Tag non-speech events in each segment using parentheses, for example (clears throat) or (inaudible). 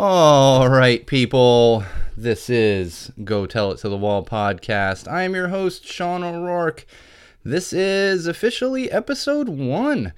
All right, people. This is Go Tell It to the Wall podcast. I am your host, Sean O'Rourke. This is officially episode one.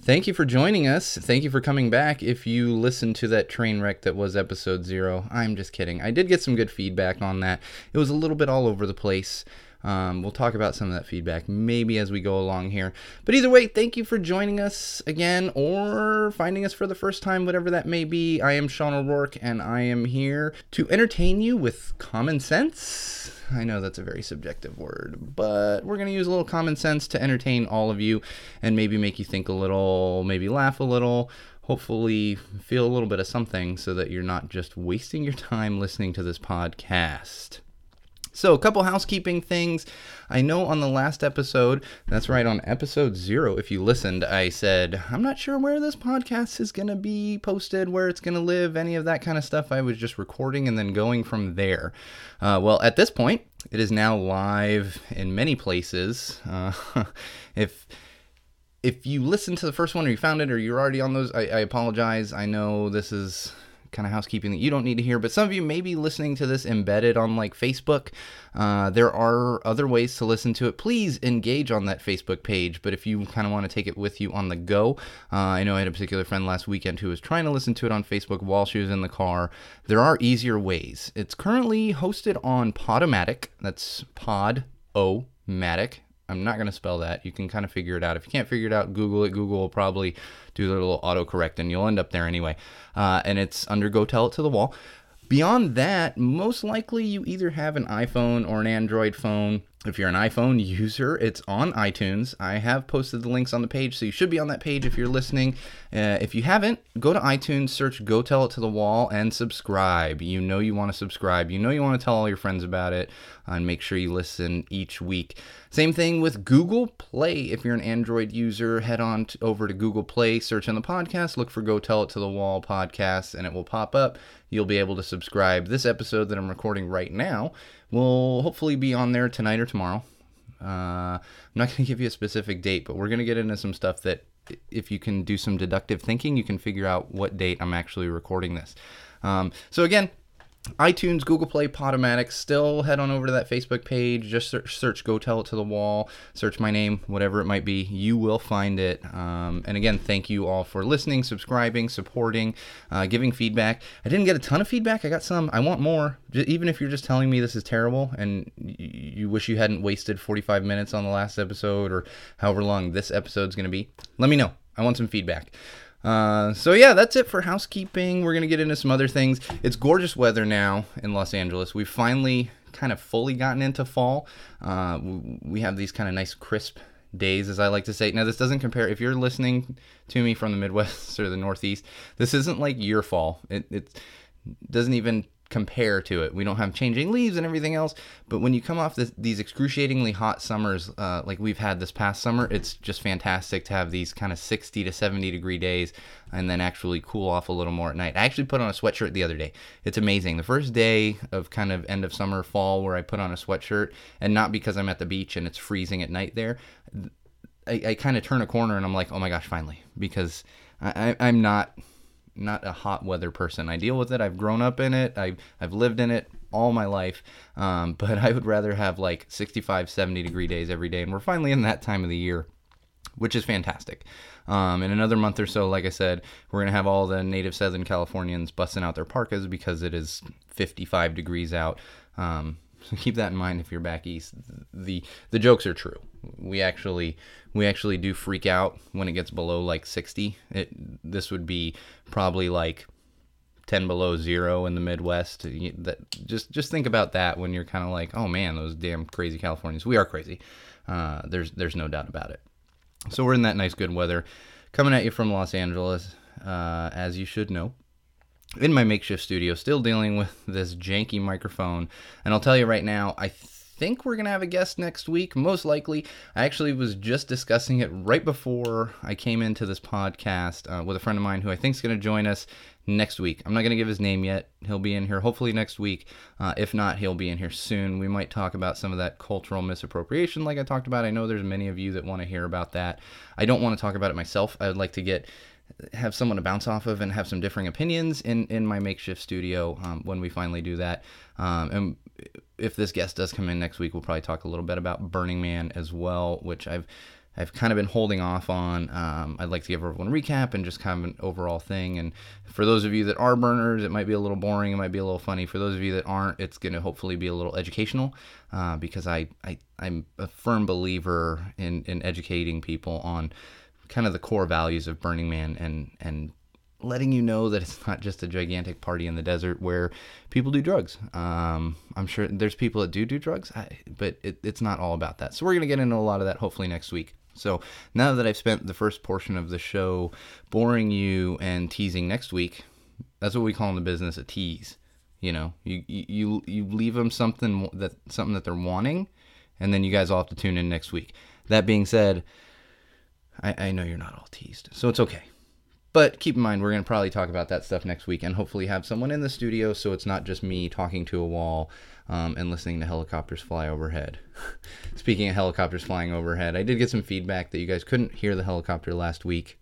Thank you for joining us. Thank you for coming back. If you listened to that train wreck that was episode zero, I'm just kidding. I did get some good feedback on that. It was a little bit all over the place. Um, we'll talk about some of that feedback maybe as we go along here. But either way, thank you for joining us again or finding us for the first time, whatever that may be. I am Sean O'Rourke and I am here to entertain you with common sense. I know that's a very subjective word, but we're going to use a little common sense to entertain all of you and maybe make you think a little, maybe laugh a little hopefully feel a little bit of something so that you're not just wasting your time listening to this podcast. So, a couple housekeeping things. I know on the last episode, that's right, on episode zero, if you listened, I said, I'm not sure where this podcast is going to be posted, where it's going to live, any of that kind of stuff. I was just recording and then going from there. Uh, well, at this point, it is now live in many places. Uh, (laughs) if if you listened to the first one or you found it or you're already on those, I, I apologize. I know this is kind of housekeeping that you don't need to hear, but some of you may be listening to this embedded on like Facebook. Uh, there are other ways to listen to it. Please engage on that Facebook page. But if you kind of want to take it with you on the go, uh, I know I had a particular friend last weekend who was trying to listen to it on Facebook while she was in the car. There are easier ways. It's currently hosted on Podomatic. That's Pod O Matic. I'm not going to spell that. You can kind of figure it out. If you can't figure it out, Google it. Google will probably do their little autocorrect and you'll end up there anyway. Uh, and it's under Go Tell It to the Wall. Beyond that, most likely you either have an iPhone or an Android phone. If you're an iPhone user, it's on iTunes. I have posted the links on the page, so you should be on that page if you're listening. Uh, if you haven't, go to iTunes, search Go Tell It to the Wall, and subscribe. You know you want to subscribe. You know you want to tell all your friends about it, and make sure you listen each week. Same thing with Google Play. If you're an Android user, head on to, over to Google Play, search on the podcast, look for Go Tell It to the Wall podcast, and it will pop up. You'll be able to subscribe. This episode that I'm recording right now will hopefully be on there tonight or tomorrow. Uh, I'm not (laughs) going to give you a specific date, but we're going to get into some stuff that if you can do some deductive thinking, you can figure out what date I'm actually recording this. Um, so again, iTunes, Google Play, Podomatic. Still head on over to that Facebook page. Just search, search Go Tell It to the Wall. Search my name, whatever it might be. You will find it. Um, and again, thank you all for listening, subscribing, supporting, uh, giving feedback. I didn't get a ton of feedback. I got some. I want more. Even if you're just telling me this is terrible and you wish you hadn't wasted 45 minutes on the last episode or however long this episode's going to be, let me know. I want some feedback. Uh, so yeah, that's it for housekeeping. We're gonna get into some other things. It's gorgeous weather now in Los Angeles. We've finally kind of fully gotten into fall. Uh, we have these kind of nice crisp days, as I like to say. Now, this doesn't compare. If you're listening to me from the Midwest (laughs) or the Northeast, this isn't like your fall. It, it doesn't even compare to it. We don't have changing leaves and everything else. But when you come off this, these excruciatingly hot summers, uh, like we've had this past summer, it's just fantastic to have these kind of 60 to 70 degree days and then actually cool off a little more at night. I actually put on a sweatshirt the other day. It's amazing. The first day of kind of end of summer, fall, where I put on a sweatshirt, and not because I'm at the beach and it's freezing at night there. I, I kind of turn a corner and I'm like, oh my gosh, finally, because I, I'm not not a hot weather person. I deal with it. I've grown up in it. I've, I've lived in it all my life. Um, (laughs) but I would rather have like 65, 70 degree days every day. And we're finally in that time of the year, which is fantastic. Um, in another month or so, like I said, we're going to have all the native Southern Californians busting out their parkas because it is 55 degrees out. Um, so (laughs) keep that in mind if you're back east. The the jokes are true. We actually we actually do freak out when it gets below like 60. It this would be probably like 10 below zero in the Midwest. That just just think about that when you're kind of like, oh man, those damn crazy Californians. We are crazy. Uh, there's there's no doubt about it. So we're in that nice good weather, coming at you from Los Angeles, uh, as you should know. In my makeshift studio, still dealing with this janky microphone, and I'll tell you right now, I think we're going to have a guest next week, most likely. I actually was just discussing it right before I came into this podcast uh, with a friend of mine who I think is going to join us next week. I'm not going to give his name yet. He'll be in here hopefully next week. Uh, if not, he'll be in here soon. We might talk about some of that cultural misappropriation, like I talked about. I know there's many of you that want to hear about that. I don't want to talk about it myself. I would like to get have someone to bounce off of and have some differing opinions in in my makeshift studio um, when we finally do that. Um, and if this guest does come in next week, we'll probably talk a little bit about Burning Man as well, which I've I've kind of been holding off on. Um, I'd like to give everyone a recap and just kind of an overall thing. And for those of you that are burners, it might be a little boring. It might be a little funny. For those of you that aren't, it's going to hopefully be a little educational uh, because I, I, I'm a firm believer in, in educating people on kind of the core values of Burning Man and, and letting you know that it's not just a gigantic party in the desert where people do drugs. Um, I'm sure there's people that do do drugs, but it, it's not all about that. So we're to get into a lot of that hopefully next week. So now that I've spent the first portion of the show boring you and teasing next week, that's what we call in the business a tease. You know, you you you leave them something that something that they're wanting, and then you guys all have to tune in next week. That being said, I, I know you're not all teased, so it's okay. But keep in mind, we're going to probably talk about that stuff next week and hopefully have someone in the studio so it's not just me talking to a wall um, and listening to helicopters fly overhead. (laughs) Speaking of helicopters flying overhead, I did get some feedback that you guys couldn't hear the helicopter last week.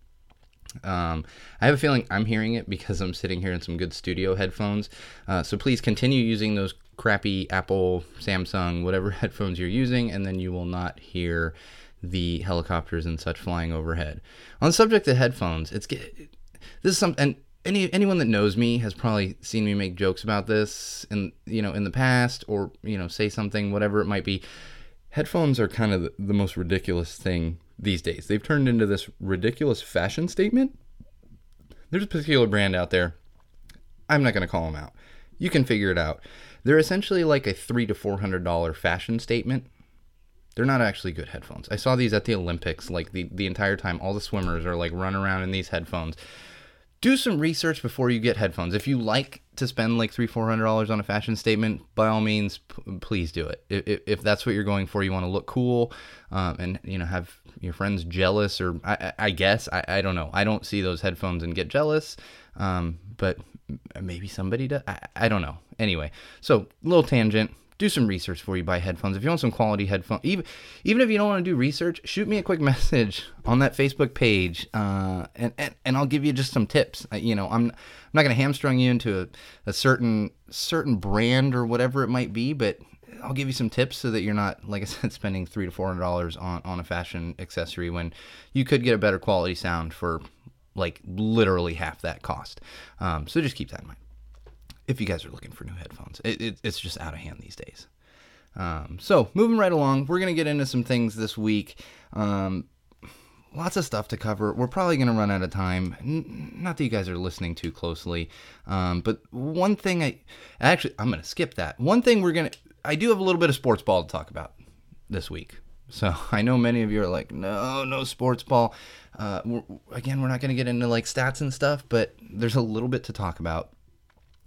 Um, I have a feeling I'm hearing it because I'm sitting here in some good studio headphones. Uh, so please continue using those crappy Apple, Samsung, whatever (laughs) headphones you're using, and then you will not hear the helicopters and such flying overhead. On the subject of headphones, it's this is something. And any anyone that knows me has probably seen me make jokes about this in you know in the past or you know say something whatever it might be. Headphones are kind of the, the most ridiculous thing these days. They've turned into this ridiculous fashion statement. There's a particular brand out there. I'm not going to call them out. You can figure it out. They're essentially like a three to four hundred dollar fashion statement they're not actually good headphones i saw these at the olympics like the, the entire time all the swimmers are like running around in these headphones do some research before you get headphones. If you like to spend like three, four hundred dollars on a fashion statement, by all means, p- please do it. If, if, that's what you're going for, you want to look cool, um, and you know have your friends jealous, or I, I guess I, I don't know. I don't see those headphones and get jealous, um, but maybe somebody does. I, I don't know. Anyway, so little tangent do some research before you buy headphones. If you want some quality headphones, even even if you don't want to do research, shoot me a quick (laughs) message on that Facebook page, uh, and, and and I'll give you just some tips. You know, I'm I'm not going to hamstring you into a, a certain certain brand or whatever it might be, but I'll give you some tips so that you're not, like I (laughs) said, spending three to four hundred dollars on on a fashion accessory when you could get a better quality sound for like literally half that cost. Um, so just keep that in mind if you guys are looking for new headphones. It, it, it's just out of hand these days. Um, so moving right along, we're gonna get into some things this week. Um, lots of stuff to cover. We're probably gonna run out of time. N- not that you guys are listening too closely, um, but one thing I actually I'm gonna skip that. One thing we're gonna I do have a little bit of sports ball to talk about this week. So (laughs) I know many of you are like, no, no sports ball. Uh, we're, again, we're not going to get into like stats and stuff, but there's a little bit to talk about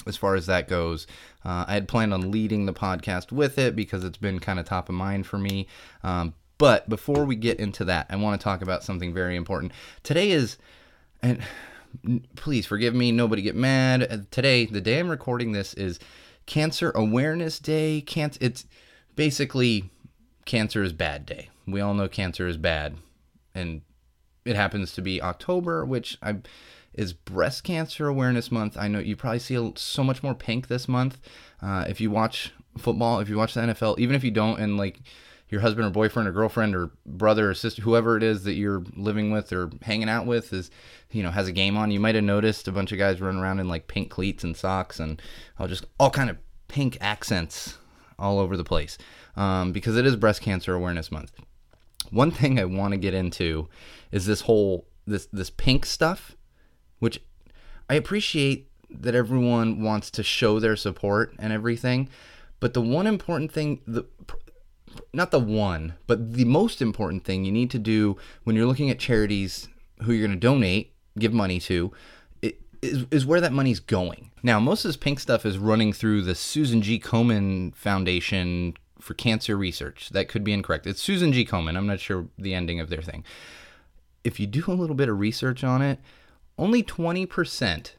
as far as that goes. Uh, I had planned on leading the podcast with it because it's been kind of top of mind for me. Um, but before we get into that, I want to talk about something very important. Today is, and (sighs) please forgive me, nobody get mad. Uh, today, the day I'm recording this is Cancer Awareness Day. Cancer, it's basically cancer is bad day. We all know cancer is bad, and it happens to be October, which I is Breast Cancer Awareness Month. I know you probably see so much more pink this month. Uh, if you watch football, if you watch the NFL, even if you don't, and like your husband or boyfriend or girlfriend or brother or sister, whoever it is that you're living with or hanging out with is, you know, has a game on, you might have noticed a bunch of guys running around in like pink cleats and socks and all just all kind of pink accents all over the place um, because it is Breast Cancer Awareness Month. One thing I want to get into is this whole this this pink stuff which I appreciate that everyone wants to show their support and everything. But the one important thing, the not the one, but the most important thing you need to do when you're looking at charities who you're going to donate, give money to, is, is where that money's going. Now, most of this pink stuff is running through the Susan G. Komen Foundation for Cancer Research. That could be incorrect. It's Susan G. Komen. I'm not sure the ending of their thing. If you do a little bit of research on it, only 20%,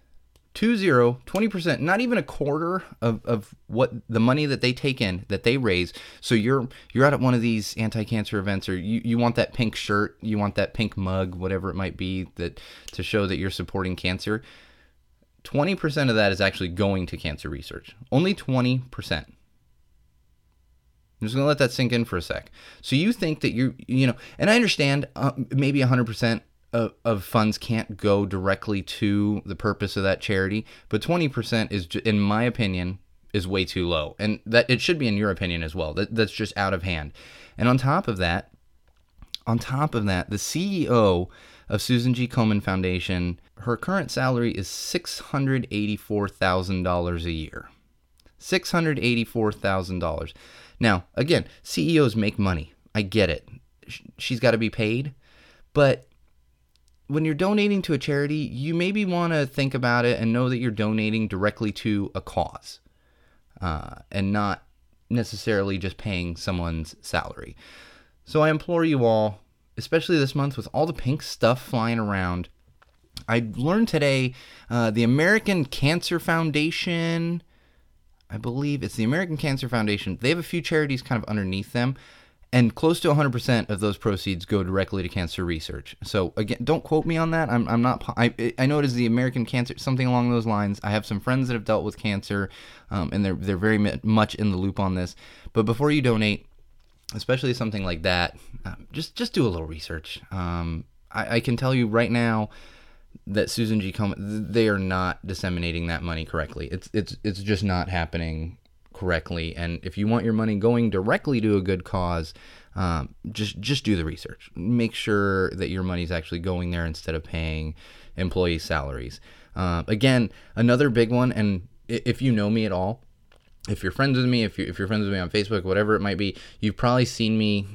two zero, 20%, not even a quarter of, of what the money that they take in, that they raise. So you're you're out at one of these anti-cancer events or you, you want that pink shirt, you want that pink mug, whatever it might be, that to show that you're supporting cancer. 20% of that is actually going to cancer research. Only 20%. I'm just going to let that sink in for a sec. So you think that you, you know, and I understand uh, maybe 100% of, of, funds can't go directly to the purpose of that charity, but 20% is, in my opinion, is way too low. And that it should be in your opinion as well. That, that's just out of hand. And on top of that, on top of that, the CEO of Susan G. Komen Foundation, her current salary is $684,000 a year. $684,000. Now, again, CEOs make money. I get it. She's got to be paid. But when you're donating to a charity, you maybe want to think about it and know that you're donating directly to a cause uh, and not necessarily just paying someone's salary. So I implore you all, especially this month with all the pink stuff flying around, I learned today uh, the American Cancer Foundation. I believe it's the American Cancer Foundation. They have a few charities kind of underneath them, and close to 100% of those proceeds go directly to cancer research. So again, don't quote me on that. I'm, I'm not. I, I know it is the American Cancer something along those lines. I have some friends that have dealt with cancer, um, and they're they're very much in the loop on this. But before you donate, especially something like that, uh, just just do a little research. Um, I, I can tell you right now that Susan G. Komen, they are not disseminating that money correctly. It's it's it's just not happening correctly. And if you want your money going directly to a good cause, um, just just do the research. Make sure that your money's actually going there instead of paying employee salaries. Uh, again, another big one. And if you know me at all, if you're friends with me, if you if you're friends with me on Facebook, whatever it might be, you've probably seen me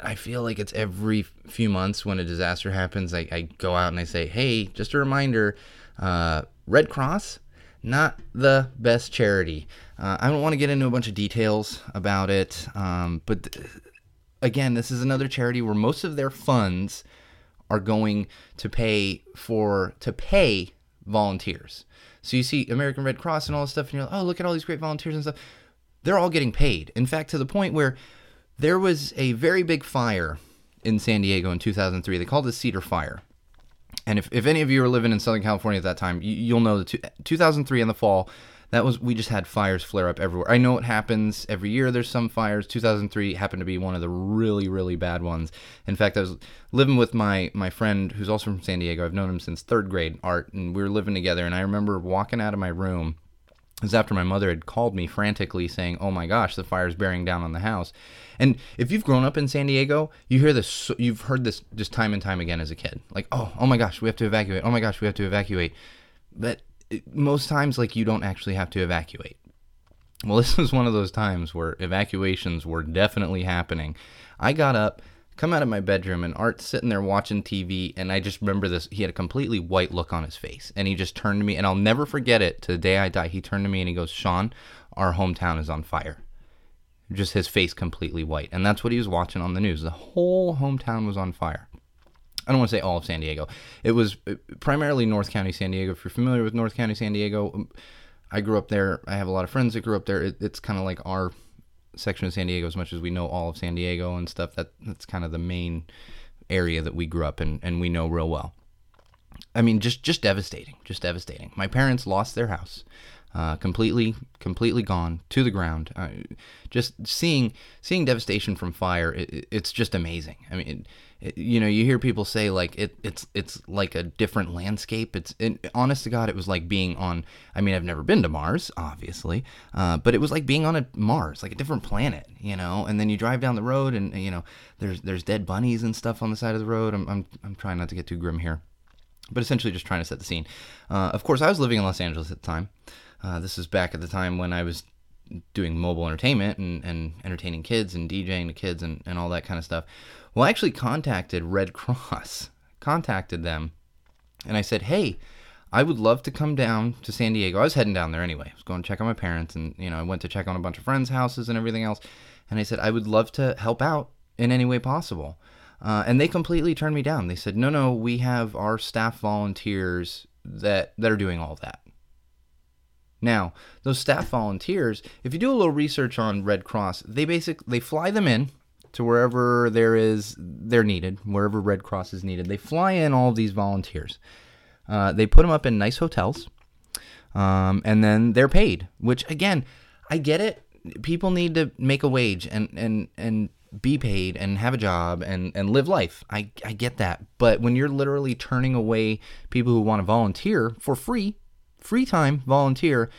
I feel like it's every few months when a disaster happens, I, I go out and I say, hey, just a reminder uh, Red Cross, not the best charity. Uh, I don't want to get into a bunch of details about it, um, but th- again, this is another charity where most of their funds are going to pay for to pay volunteers. So you see American Red Cross and all this stuff, and you're like, oh, look at all these great volunteers and stuff. They're all getting paid. In fact, to the point where there was a very big fire in San Diego in 2003. They called it Cedar Fire. And if, if any of you are living in Southern California at that time, you, will know that 2003 in the fall, that was we just had fires flare up everywhere. I know it happens every year. There's some fires. 2003 happened to be one of the really really bad ones. In fact, I was living with my my friend who's also from San Diego. I've known him since third grade, Art, and we were living together. And I remember walking out of my room It was after my mother had called me frantically saying, "Oh my gosh, the fire's bearing down on the house." And if you've grown up in San Diego, you hear this you've heard this just time and time again as a kid. Like, "Oh, oh my gosh, we have to evacuate. Oh my gosh, we have to evacuate." But most times like you don't actually have to evacuate. Well, (laughs) this was one of those times where evacuations were definitely happening. I got up come out of my bedroom and Art's sitting there watching TV and I just remember this. He had a completely white look on his face and he just turned to me and I'll never forget it to the day I die. He turned to me and he goes Sean our hometown is on fire. Just his face completely white and that's what he was watching on the news. The whole hometown was on fire I don't want to say all of San Diego it was uh, primarily North County San Diego if you're familiar with North County San Diego um, I grew up there I have a lot of friends that grew up there it, it's kind of like our section of San Diego as much as we know all of San Diego and stuff. That that's kind of the main area that we grew up in and we know real well. I mean, just just devastating, just devastating. My parents lost their house, uh, completely completely gone to the ground. Uh, just seeing seeing devastation from fire, it, it's just amazing. I mean. It, you know you hear people say like it, it's it's like a different landscape it's it, honest to god it was like being on i mean i've never been to mars obviously uh, but it was like being on a mars like a different planet you know and then you drive down the road and you know there's there's dead bunnies and stuff on the side of the road i'm i'm, I'm trying not to get too grim here but essentially just trying to set the scene uh, of course i was living in los angeles at the time uh, this is back at the time when i was doing mobile entertainment and, and entertaining kids and djing the kids and, and all that kind of stuff well, I actually contacted Red (laughs) Cross, contacted them, and I said, hey, I would love to come down to San Diego. I was heading down there anyway. I was going to check on my parents, and you know, I went to check on a bunch of friends' houses and everything else. And I said, I would love to help out in any way possible. Uh, and they completely turned me down. They said, no, no, we have our staff volunteers that that are doing all that. Now, those staff volunteers, if you do a little research on Red Cross, they basically they fly them in to wherever there is they're needed, wherever Red Cross is needed. They fly in all of these volunteers. Uh, they put them up in nice hotels, um, and then they're paid. Which again, I get it. People need to make a wage and and and be paid and have a job and and live life. I I get that. But when you're literally turning away people who want to volunteer for free, free time volunteer,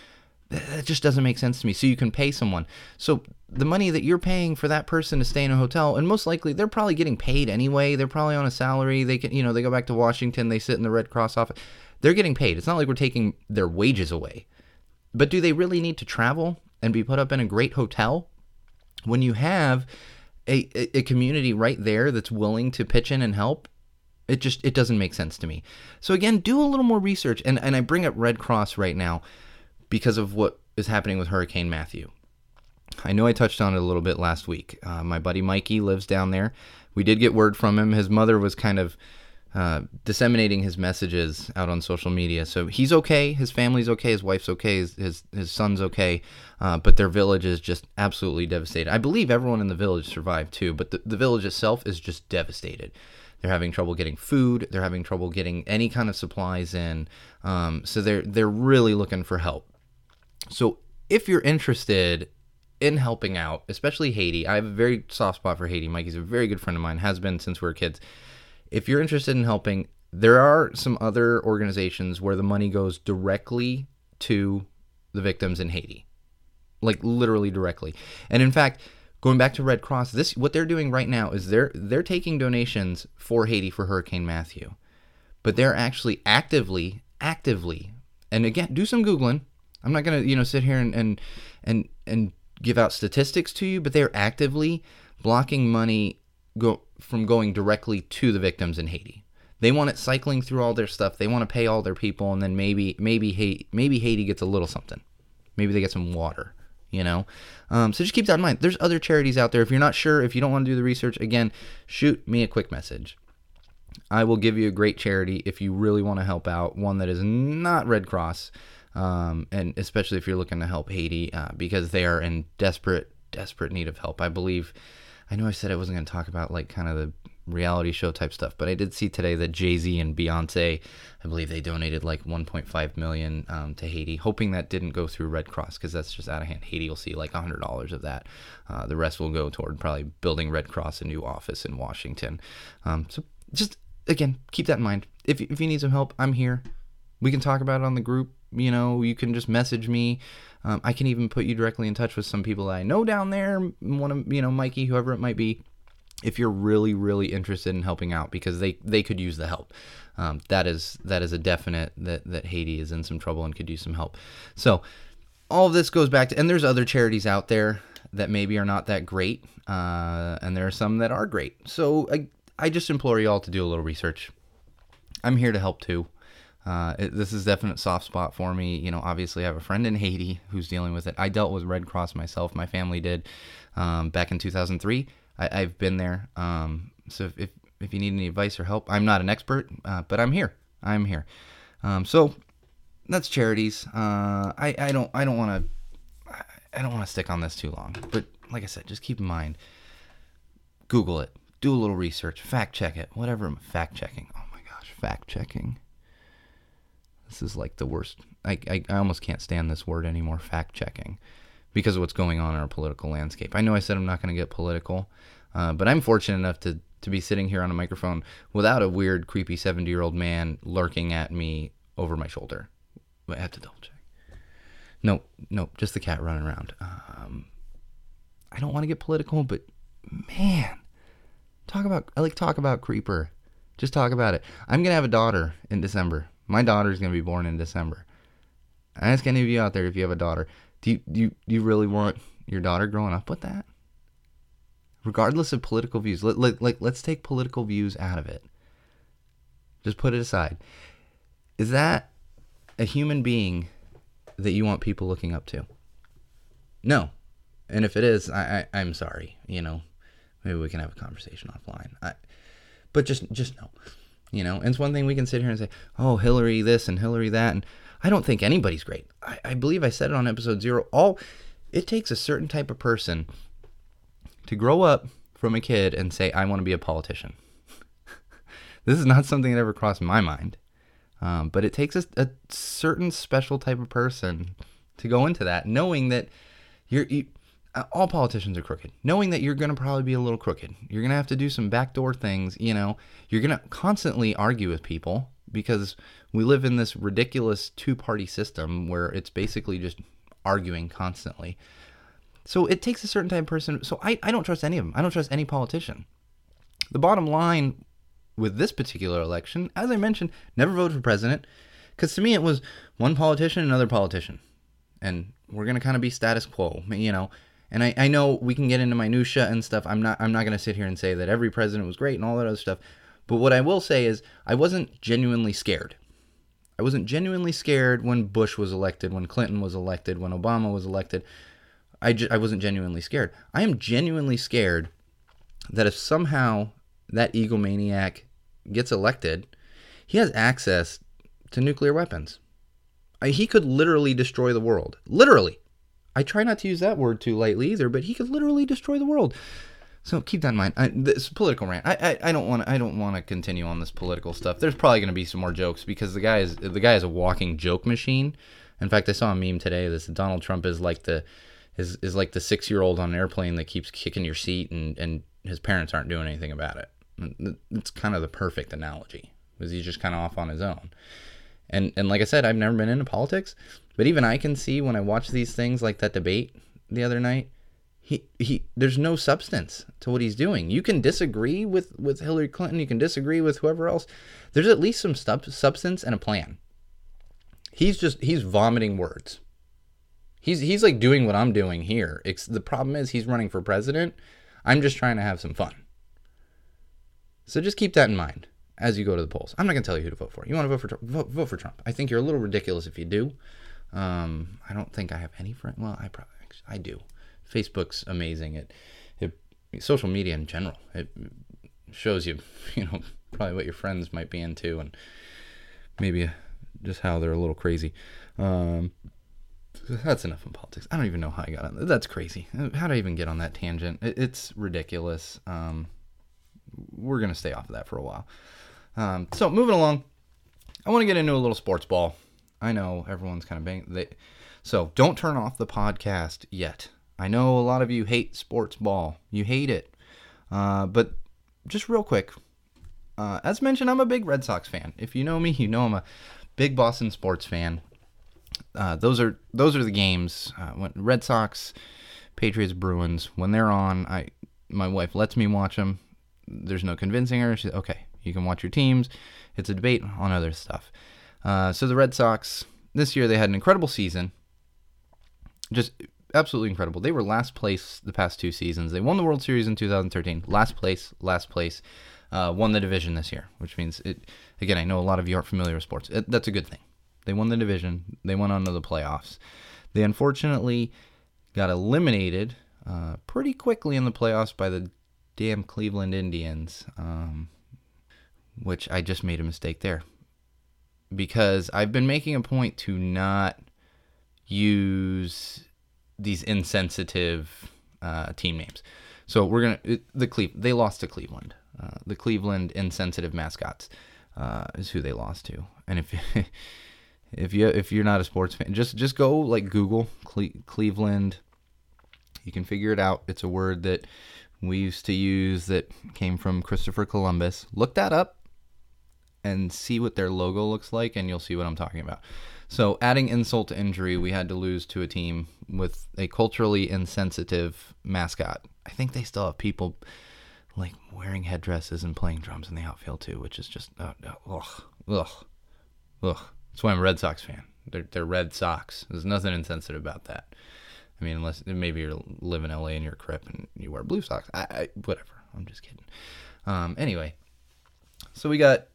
that just doesn't make sense to me. So you can pay someone. So the money that you're paying for that person to stay in a hotel, and most likely they're probably getting paid anyway. They're probably on a salary. They can, you know, they go back to Washington. They sit in the Red Cross office. They're getting paid. It's not like we're taking their wages away. But do they really need to travel and be put up in a great hotel when you have a, a community right there that's willing to pitch in and help? It just it doesn't make sense to me. So again, do a little more research. And and I bring up Red Cross right now because of what is happening with Hurricane Matthew. I know I touched on it a little bit last week. Uh, my buddy Mikey lives down there. We did get word from him. His mother was kind of uh, disseminating his messages out on social media. So he's okay. His family's okay. His wife's okay. His his, his son's okay. Uh, but their village is just absolutely devastated. I believe everyone in the village survived too, but the, the village itself is just devastated. They're having trouble getting food. They're having trouble getting any kind of supplies in. Um, so they're they're really looking for help. So if you're interested in helping out, especially Haiti, I have a very soft spot for Haiti. Mikey's a very good friend of mine, has been since we were kids. If you're interested in helping, there are some other organizations where the money goes directly to the victims in Haiti. Like literally directly. And in fact, going back to Red Cross, this what they're doing right now is they're they're taking donations for Haiti for Hurricane Matthew. But they're actually actively actively and again, do some googling I'm not gonna you know sit here and and and, and give out statistics to you, but they're actively blocking money go from going directly to the victims in Haiti. They want it cycling through all their stuff. They want to pay all their people, and then maybe maybe Haiti, maybe Haiti gets a little something. Maybe they get some water. You know, um, so just keep that in mind. There's other charities out there. If you're not sure, if you don't want to do the research, again, shoot me a quick message. I will give you a great charity if you really want to help out. One that is not Red Cross um, and especially if you're looking to help Haiti uh, because they are in desperate, desperate need of help. I believe. I know I said I wasn't going to talk about like kind of the reality show type stuff, but I did see today that Jay Z and Beyonce, I believe they donated like 1.5 million um, to Haiti, hoping that didn't go through Red Cross because that's just out of hand. Haiti will see like hundred dollars of that. Uh, the rest will go toward probably building Red Cross a new office in Washington. Um, so just again, keep that in mind. If if you need some help, I'm here. We can talk about it on the group you know, you can just message me. Um, I can even put you directly in touch with some people I know down there. One of you know, Mikey, whoever it might be. If you're really, really interested in helping out, because they they could use the help. Um, that is that is a definite that that Haiti is in some trouble and could use some help. So all of this goes back to, and there's other charities out there that maybe are not that great, uh, and there are some that are great. So I I just implore you all to do a little research. I'm here to help too. Uh, it, this is definite soft spot for me. You know, obviously I have a friend in Haiti who's dealing with it. I dealt with Red Cross myself. My family did um, back in 2003. I, have been there. Um, so if, if you need any advice or help, I'm not an expert, uh, but I'm here. I'm here. Um, so that's charities. Uh, I, I don't I don't want to I don't want to stick on this too long. But like I said, just keep in mind. Google it. Do a little research. Fact check it. Whatever. I'm Fact checking. Oh my gosh, fact checking. This is like the worst. I, I, I almost can't stand this word anymore, fact checking, because of what's going on in our political landscape. I know I said I'm not going to get political, uh, but I'm fortunate enough to, to be sitting here on a microphone without a weird, creepy 70 year old man lurking at me over my shoulder. I have to double check. No, no, just the cat running around. Um, I don't want to get political, but man, talk about I like talk about creeper. Just talk about it. I'm gonna have a daughter in December. My daughter's gonna be born in December. I ask any of you out there if you have a daughter, do you do you, do you really want your daughter growing up with that? Regardless of political views, let, let, like let's take political views out of it. Just put it aside. Is that a human being that you want people looking up to? No. And if it is, I, I am sorry. You know, maybe we can have a conversation offline. I, but just just know you know, and it's one thing we can sit here and say, "Oh, Hillary this and Hillary that," and I don't think anybody's great. I, I believe I said it on episode zero. All it takes a certain type of person to grow up from a kid and say, I want to be a politician. (laughs) this is not something that ever crossed my mind. Um, but it takes a, a, certain special type of person to go into that, knowing that you're you, uh, all politicians are crooked, knowing that you're going to probably be a little crooked. You're going to have to do some backdoor things. You know, you're going to constantly argue with people because we live in this ridiculous two-party system where it's basically just arguing constantly. So it takes a certain type of person. So I, I don't trust any of them. I don't trust any politician. The bottom line with this particular election, as I mentioned, never voted for president because to me it was one politician, another politician, and we're gonna kind of be status quo, you know. And I, I know we can get into minutia and stuff. I'm not I'm not gonna sit here and say that every president was great and all that other stuff. But what I will say is I wasn't genuinely scared. I wasn't genuinely scared when Bush was elected, when Clinton was elected, when Obama was elected. I, ju- I wasn't genuinely scared. I am genuinely scared that if somehow that egomaniac gets elected, he has access to nuclear weapons. I, he could literally destroy the world. Literally. I try not to use that word too lightly either, but he could literally destroy the world. So keep that in mind. I, this political rant. I, I, don't want I don't want to continue on this political stuff. There's probably going to be some more jokes because the guy is the guy is a walking joke machine. In fact, I saw a meme today. This Donald Trump is like the is, is like the six year old on an airplane that keeps kicking your seat and, and his parents aren't doing anything about it. It's kind of the perfect analogy because he's just kind of off on his own. And and like I said, I've never been into politics, but even I can see when I watch these things like that debate the other night, he he there's no substance to what he's doing. You can disagree with with Hillary Clinton, you can disagree with whoever else. There's at least some sub- substance and a plan. He's just he's vomiting words. He's he's like doing what I'm doing here. It's, the problem is he's running for president. I'm just trying to have some fun. So just keep that in mind as you go to the polls. I'm not going to tell you who to vote for. You want to vote for? Vote, vote for Trump. I think you're a little ridiculous if you do. Um, I don't think I have any friends. Well, I probably I do. Facebook's amazing. It, it social media in general. It shows you, (laughs) you know, probably what your friends might be into and maybe just how they're a little crazy. Um, that's enough in politics. I don't even know how I got on. That's crazy. How did I even get on that tangent? It, it's ridiculous. Um, we're gonna stay off of that for a while. Um, so moving along, I want to get into a little sports ball. I know everyone's kind of bang. They, so don't turn off the podcast yet. I know a lot of you hate sports ball. You hate it. Uh, but just real quick, uh, as mentioned, I'm a big Red Sox fan. If you know me, you know I'm a big Boston sports fan. Uh, those are those are the games uh, when Red Sox, Patriots, Bruins. When they're on, I my wife lets me watch them there's no convincing her. She's okay. You can watch your teams. It's a debate on other stuff. Uh, so the Red Sox this year they had an incredible season. Just absolutely incredible. They were last place the past two seasons. They won the World Series in 2013. Last place, last place. Uh, won the division this year, which means it. Again, I know a lot of you aren't familiar with sports. It, that's a good thing. They won the division. They went on to the playoffs. They unfortunately got eliminated uh, pretty quickly in the playoffs by the damn Cleveland Indians, um, which I just made a mistake there. Because I've been making a point to not use these insensitive uh, team names. So we're gonna the Cle- they lost to Cleveland. Uh, the Cleveland insensitive mascots uh, is who they lost to. And if (laughs) if you if you're not a sports fan, just just go like Google Cle- Cleveland. You can figure it out. It's a word that we used to use that came from Christopher Columbus. Look that up and see what their logo looks like, and you'll see what I'm talking about. So, adding insult to injury, we had to lose to a team with a culturally insensitive mascot. I think they still have people like wearing headdresses and playing drums in the outfield too, which is just uh, ugh, ugh, ugh. That's why I'm a Red Sox fan. They're they're Red Sox. There's nothing insensitive about that. I mean, unless maybe you live in LA and you're a crip and you wear blue socks. I, I whatever. I'm just kidding. Um, anyway, so we got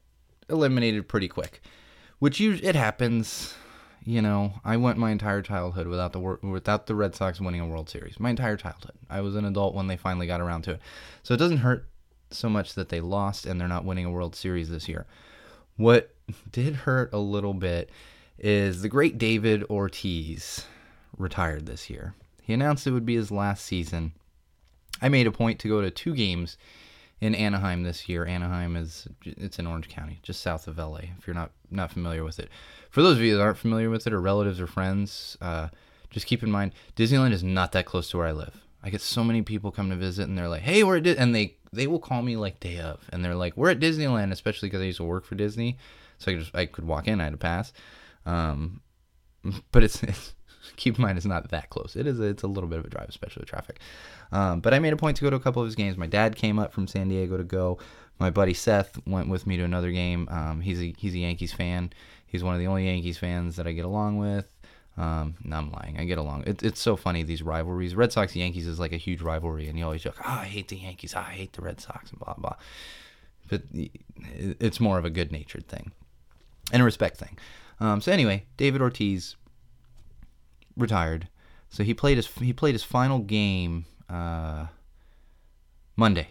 eliminated pretty quick, which you it happens. You know, I went my entire childhood without the without the Red Sox winning a World Series. My entire childhood. I was an adult when they finally got around to it. So it doesn't hurt so much that they lost and they're not winning a World Series this year. What did hurt a little bit is the great David Ortiz retired this year. He announced it would be his last season. I made a point to go to two games in Anaheim this year. Anaheim is it's in Orange County, just south of LA. If you're not not familiar with it, for those of you that aren't familiar with it or relatives or friends, uh, just keep in mind Disneyland is not that close to where I live. I get so many people come to visit and they're like, "Hey, we're at Di-, and they they will call me like day of, and they're like, "We're at Disneyland," especially because I used to work for Disney, so I could just I could walk in, I had a pass. Um, but it's, it's (laughs) keep in mind it's not that close. It is a, it's a little bit of a drive, especially with traffic. Um, but I made a point to go to a couple of his games. My dad came up from San Diego to go. My buddy Seth went with me to another game. Um, he's a he's a Yankees fan. He's one of the only Yankees fans that I get along with. Um, no, I'm lying. I get along. It, it's so funny these rivalries. Red Sox Yankees is like a huge rivalry, and you always joke, "Oh, I hate the Yankees. Oh, I hate the Red Sox," and blah blah. But it's more of a good natured thing and a respect thing. Um, so anyway, David Ortiz retired. So he played his he played his final game uh, Monday.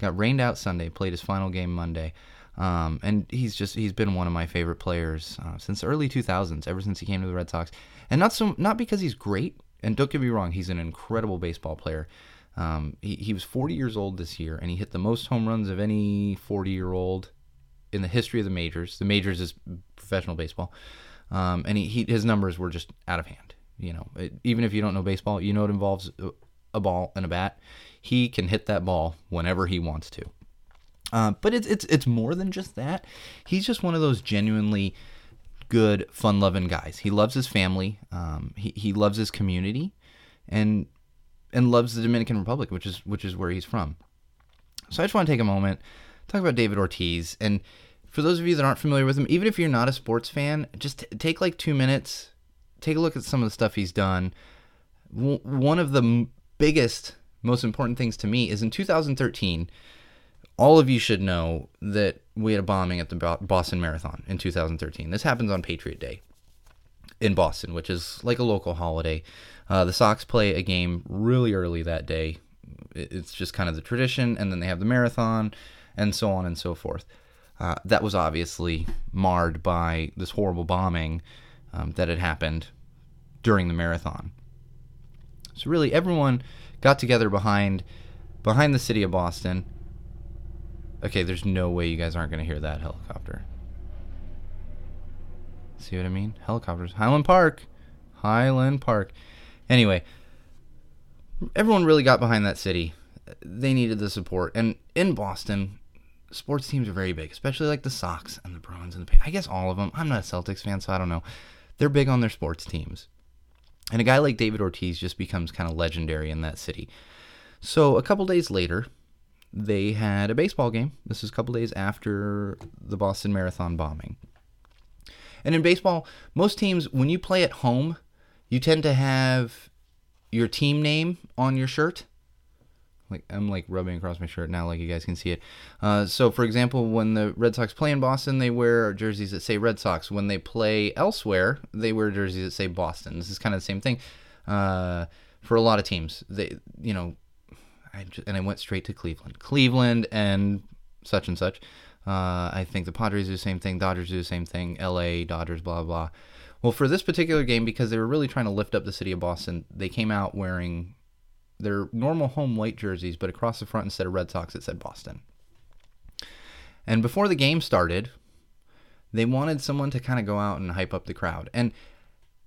Got rained out Sunday. Played his final game Monday. Um, and he's just he's been one of my favorite players uh, since early 2000s, ever since he came to the Red Sox. And not so not because he's great. And don't get me wrong, he's an incredible baseball player. Um, he, he was 40 years old this year, and he hit the most home runs of any 40 year old in the history of the majors. The majors is professional baseball, um, and he, he, his numbers were just out of hand. You know, it, even if you don't know baseball, you know it involves a ball and a bat. He can hit that ball whenever he wants to. Uh, but it's it's it's more than just that. He's just one of those genuinely good, fun-loving guys. He loves his family. Um, he he loves his community, and and loves the Dominican Republic, which is which is where he's from. So I just want to take a moment talk about David Ortiz. And for those of you that aren't familiar with him, even if you're not a sports fan, just t- take like two minutes, take a look at some of the stuff he's done. W- one of the m- biggest, most important things to me is in 2013. All of you should know that we had a bombing at the Boston Marathon in 2013. This happens on Patriot Day in Boston, which is like a local holiday. Uh, the Sox play a game really early that day. It's just kind of the tradition, and then they have the marathon and so on and so forth. Uh, that was obviously marred by this horrible bombing um, that had happened during the marathon. So really, everyone got together behind behind the city of Boston. Okay, there's no way you guys aren't going to hear that helicopter. See what I mean? Helicopters. Highland Park. Highland Park. Anyway, everyone really got behind that city. They needed the support. And in Boston, sports teams are very big, especially like the Sox and the Bruins and the I guess all of them. I'm not a Celtics fan, so I don't know. They're big on their sports teams. And a guy like David Ortiz just becomes kind of legendary in that city. So a couple days later, they had a baseball game. This is a couple days after the Boston Marathon bombing. And in baseball, most teams, when you play at home, you tend to have your team name on your shirt like I'm like rubbing across my shirt now, like you guys can see it. Uh, so, for example, when the Red Sox play in Boston, they wear jerseys that say Red Sox. When they play elsewhere, they wear jerseys that say Boston. This is kind of the same thing uh, for a lot of teams. They, you know, I just, and I went straight to Cleveland, Cleveland, and such and such. Uh, I think the Padres do the same thing, Dodgers do the same thing, L.A. Dodgers, blah blah. Well, for this particular game, because they were really trying to lift up the city of Boston, they came out wearing their normal home white jerseys, but across the front instead of Red Sox, it said Boston. And before the game started, they wanted someone to kind of go out and hype up the crowd. And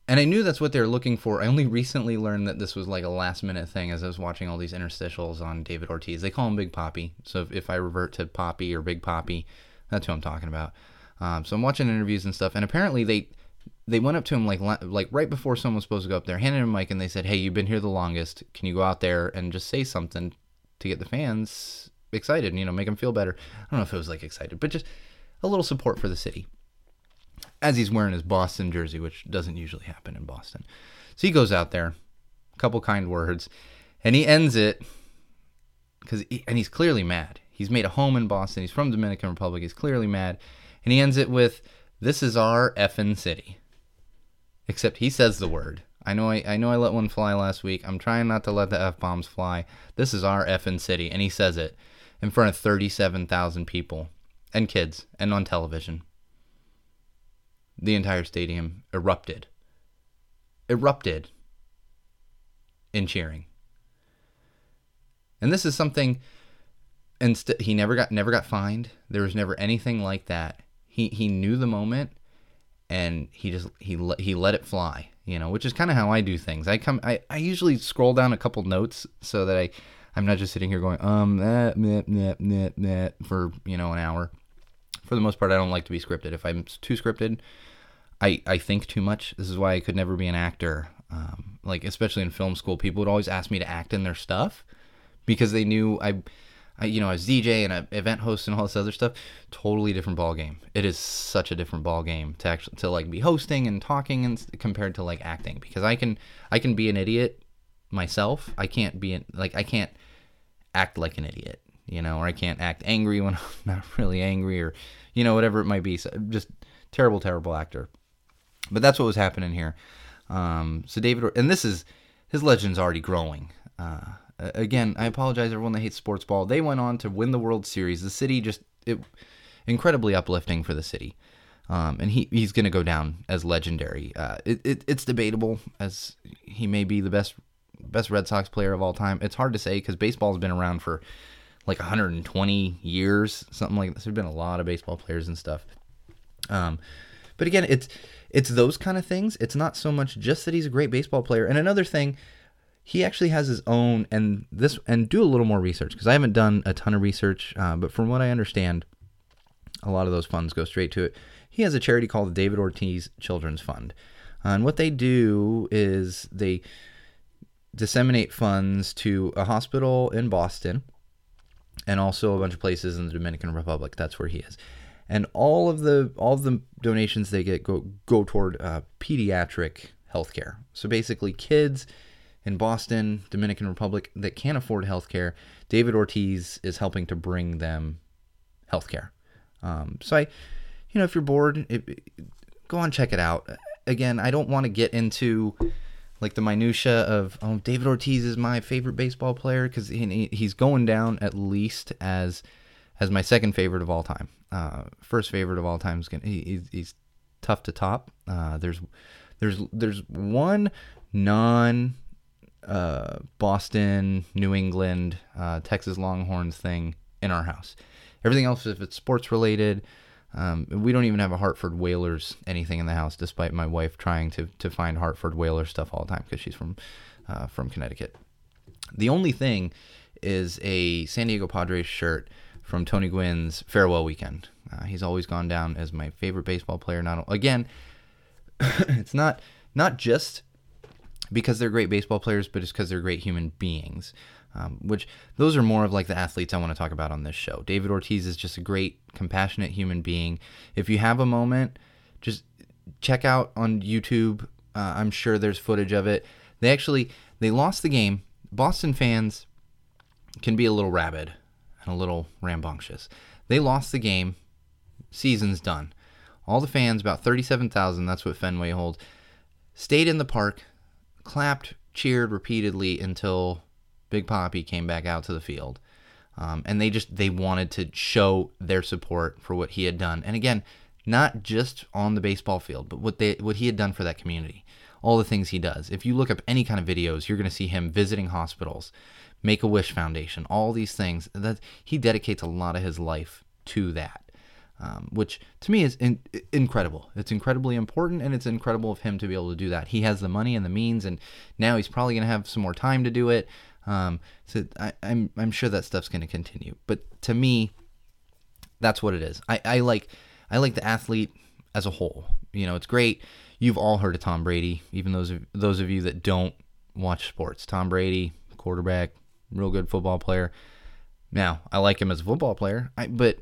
and I knew that's what they were looking for. I only (laughs) recently learned that this was like a last minute thing as I was watching all these interstitials on David Ortiz. They call him Big Papi. So if, if I revert to Papi or Big Poppy, that's who I'm talking about. Um, so I'm watching interviews and stuff, and apparently they they went up to him like like right before someone was supposed to go up there, handed him a mic, and they said, "Hey, you've been here the longest. Can you go out there and just say something to get the fans excited? And, you know, make them feel better." I don't know if it was like excited, but just a little support for the city. As he's wearing his Boston jersey, which doesn't usually happen in Boston, so he goes out there, a couple kind words, and he ends it because and he's clearly mad. He's made a home in Boston. He's from Dominican Republic. He's clearly mad, and he ends it with, "This is our effing city." Except he says the word. I know I, I know I let one fly last week. I'm trying not to let the F bombs fly. This is our effing city. And he says it in front of 37,000 people and kids and on television. the entire stadium erupted. Erupted in cheering. And this is something and st- he never got never got fined. There was never anything like that. He he knew the moment and he just he let he let it fly, you know, which is kind of how I do things. I come I, I usually scroll down a couple notes so that I I'm not just sitting here going um that that that that that for, you know, an hour. For the most part, I don't like to be scripted. If I'm too scripted, I I think too much. This is why I could never be an actor. Um, like especially in film school, people would always ask me to act in their stuff because they knew I, You know, I was DJ and an event host and all this other stuff. Totally different ball game. It is such a different ball game to actually to like be hosting and talking and compared to like acting because I can I can be an idiot myself. I can't be an, like I can't act like an idiot, you know, or I can't act angry when (laughs) I'm not really angry or you know whatever it might be. So just terrible, terrible actor. But that's what was happening here. Um, so David, and this is his legend's already growing. Uh, again, I apologize everyone that hates sports ball. They went on to win the World Series. The city just it incredibly uplifting for the city. Um, and he, he's going to go down as legendary. Uh, it, it, it's debatable as he may be the best best Red Sox player of all time. It's hard to say because baseball's been around for like 120 years, something like this. There's been a lot of baseball players and stuff. Um, but again, it's it's those kind of things. It's not so much just that he's a great baseball player. And another thing, he actually has his own and this and do a little more research because I haven't done a ton of research, uh, but from what I understand, a lot of those funds go straight to it. He has a charity called the David Ortiz Children's Fund, uh, and what they do is they disseminate funds to a hospital in Boston and also a bunch of places in the Dominican Republic. That's where he is and all of the all of the donations they get go go toward uh, pediatric healthcare. So basically, kids in Boston, Dominican Republic that can't afford healthcare, David Ortiz is helping to bring them healthcare. Um, so I, you know, if you're bored, it, go on check it out. Again, I don't want to get into like the minutia of oh David Ortiz is my favorite baseball player because he, he's going down at least as as my second favorite of all time uh, first favorite of all time is gonna he, he's, he's tough to top. Uh, there's there's there's one non uh, Boston, New England, uh, Texas Longhorns thing in our house. Everything else, if it's sports related, um, we don't even have a Hartford Whalers anything in the house, despite my wife trying to to find Hartford Whalers stuff all the time because she's from uh, from Connecticut. The only thing is a San Diego Padres shirt from Tony Gwynn's farewell weekend. Uh, he's always gone down as my favorite baseball player. Not again, (coughs) it's not not just because they're great baseball players, but it's because they're great human beings. Um, which those are more of like the athletes I want to talk about on this show. David Ortiz is just a great, compassionate human being. If you have a moment, just check out on YouTube. Uh, I'm sure there's footage of it. They actually they lost the game. Boston fans can be a little rabid and a little rambunctious. They lost the game. Season's done. All the fans, about 37,000, that's what Fenway holds, stayed in the park, clapped, cheered repeatedly until Big Papi came back out to the field. Um, and they just they wanted to show their support for what he had done. And again, not just on the baseball field, but what they what he had done for that community. All the things he does. If you look up any kind of videos, you're going to see him visiting hospitals, Make a Wish Foundation, all these things. That he dedicates a lot of his life to that, um, which to me is in, incredible. It's incredibly important, and it's incredible of him to be able to do that. He has the money and the means, and now he's probably going to have some more time to do it. Um, so I, I'm I'm sure that stuff's going to continue. But to me, that's what it is. I, I like I like the athlete as a whole. You know, it's great. You've all heard of Tom Brady, even those of those of you that don't watch sports. Tom Brady, quarterback, real good football player. Now, I like him as a football player, I, but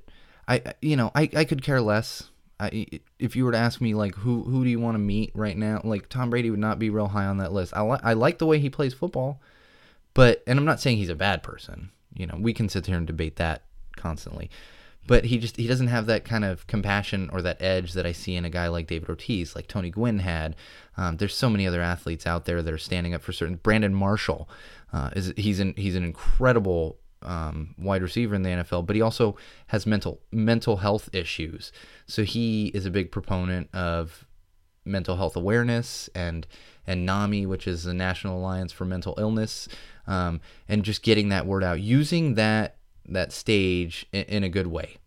I, you know, I, I could care less. I, if you were to ask me like who who do you want to meet right now, like Tom Brady would not be real high on that list. I like I like the way he plays football, but and I'm not saying he's a bad person. You know, we can sit here and debate that constantly, but he just he doesn't have that kind of compassion or that edge that I see in a guy like David Ortiz, like Tony Gwynn had. Um, there's so many other athletes out there that are standing up for certain. Brandon Marshall, uh, is he's an he's an incredible um, wide receiver in the NFL, but he also has mental mental health issues. So he is a big proponent of mental health awareness and and NAMI, which is the National Alliance for Mental Illness, um, and just getting that word out, using that that stage in, in a good way.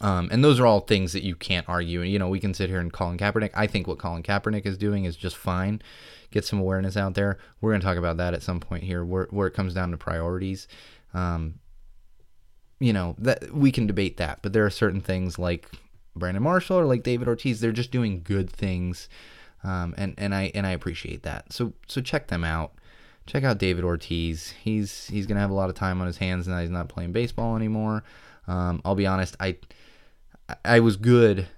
Um, and those are all things that you can't argue. And you know, we can sit here and Colin Kaepernick. I think what Colin Kaepernick is doing is just fine. Get some awareness out there. We're going to talk about that at some point here, where where it comes down to priorities. Um, you know that we can debate that, but there are certain things like Brandon Marshall or like David Ortiz. They're just doing good things, um, and and I and I appreciate that. So so check them out. Check out David Ortiz. He's he's gonna have a lot of time on his hands now. He's not playing baseball anymore. Um, I'll be honest. I I was good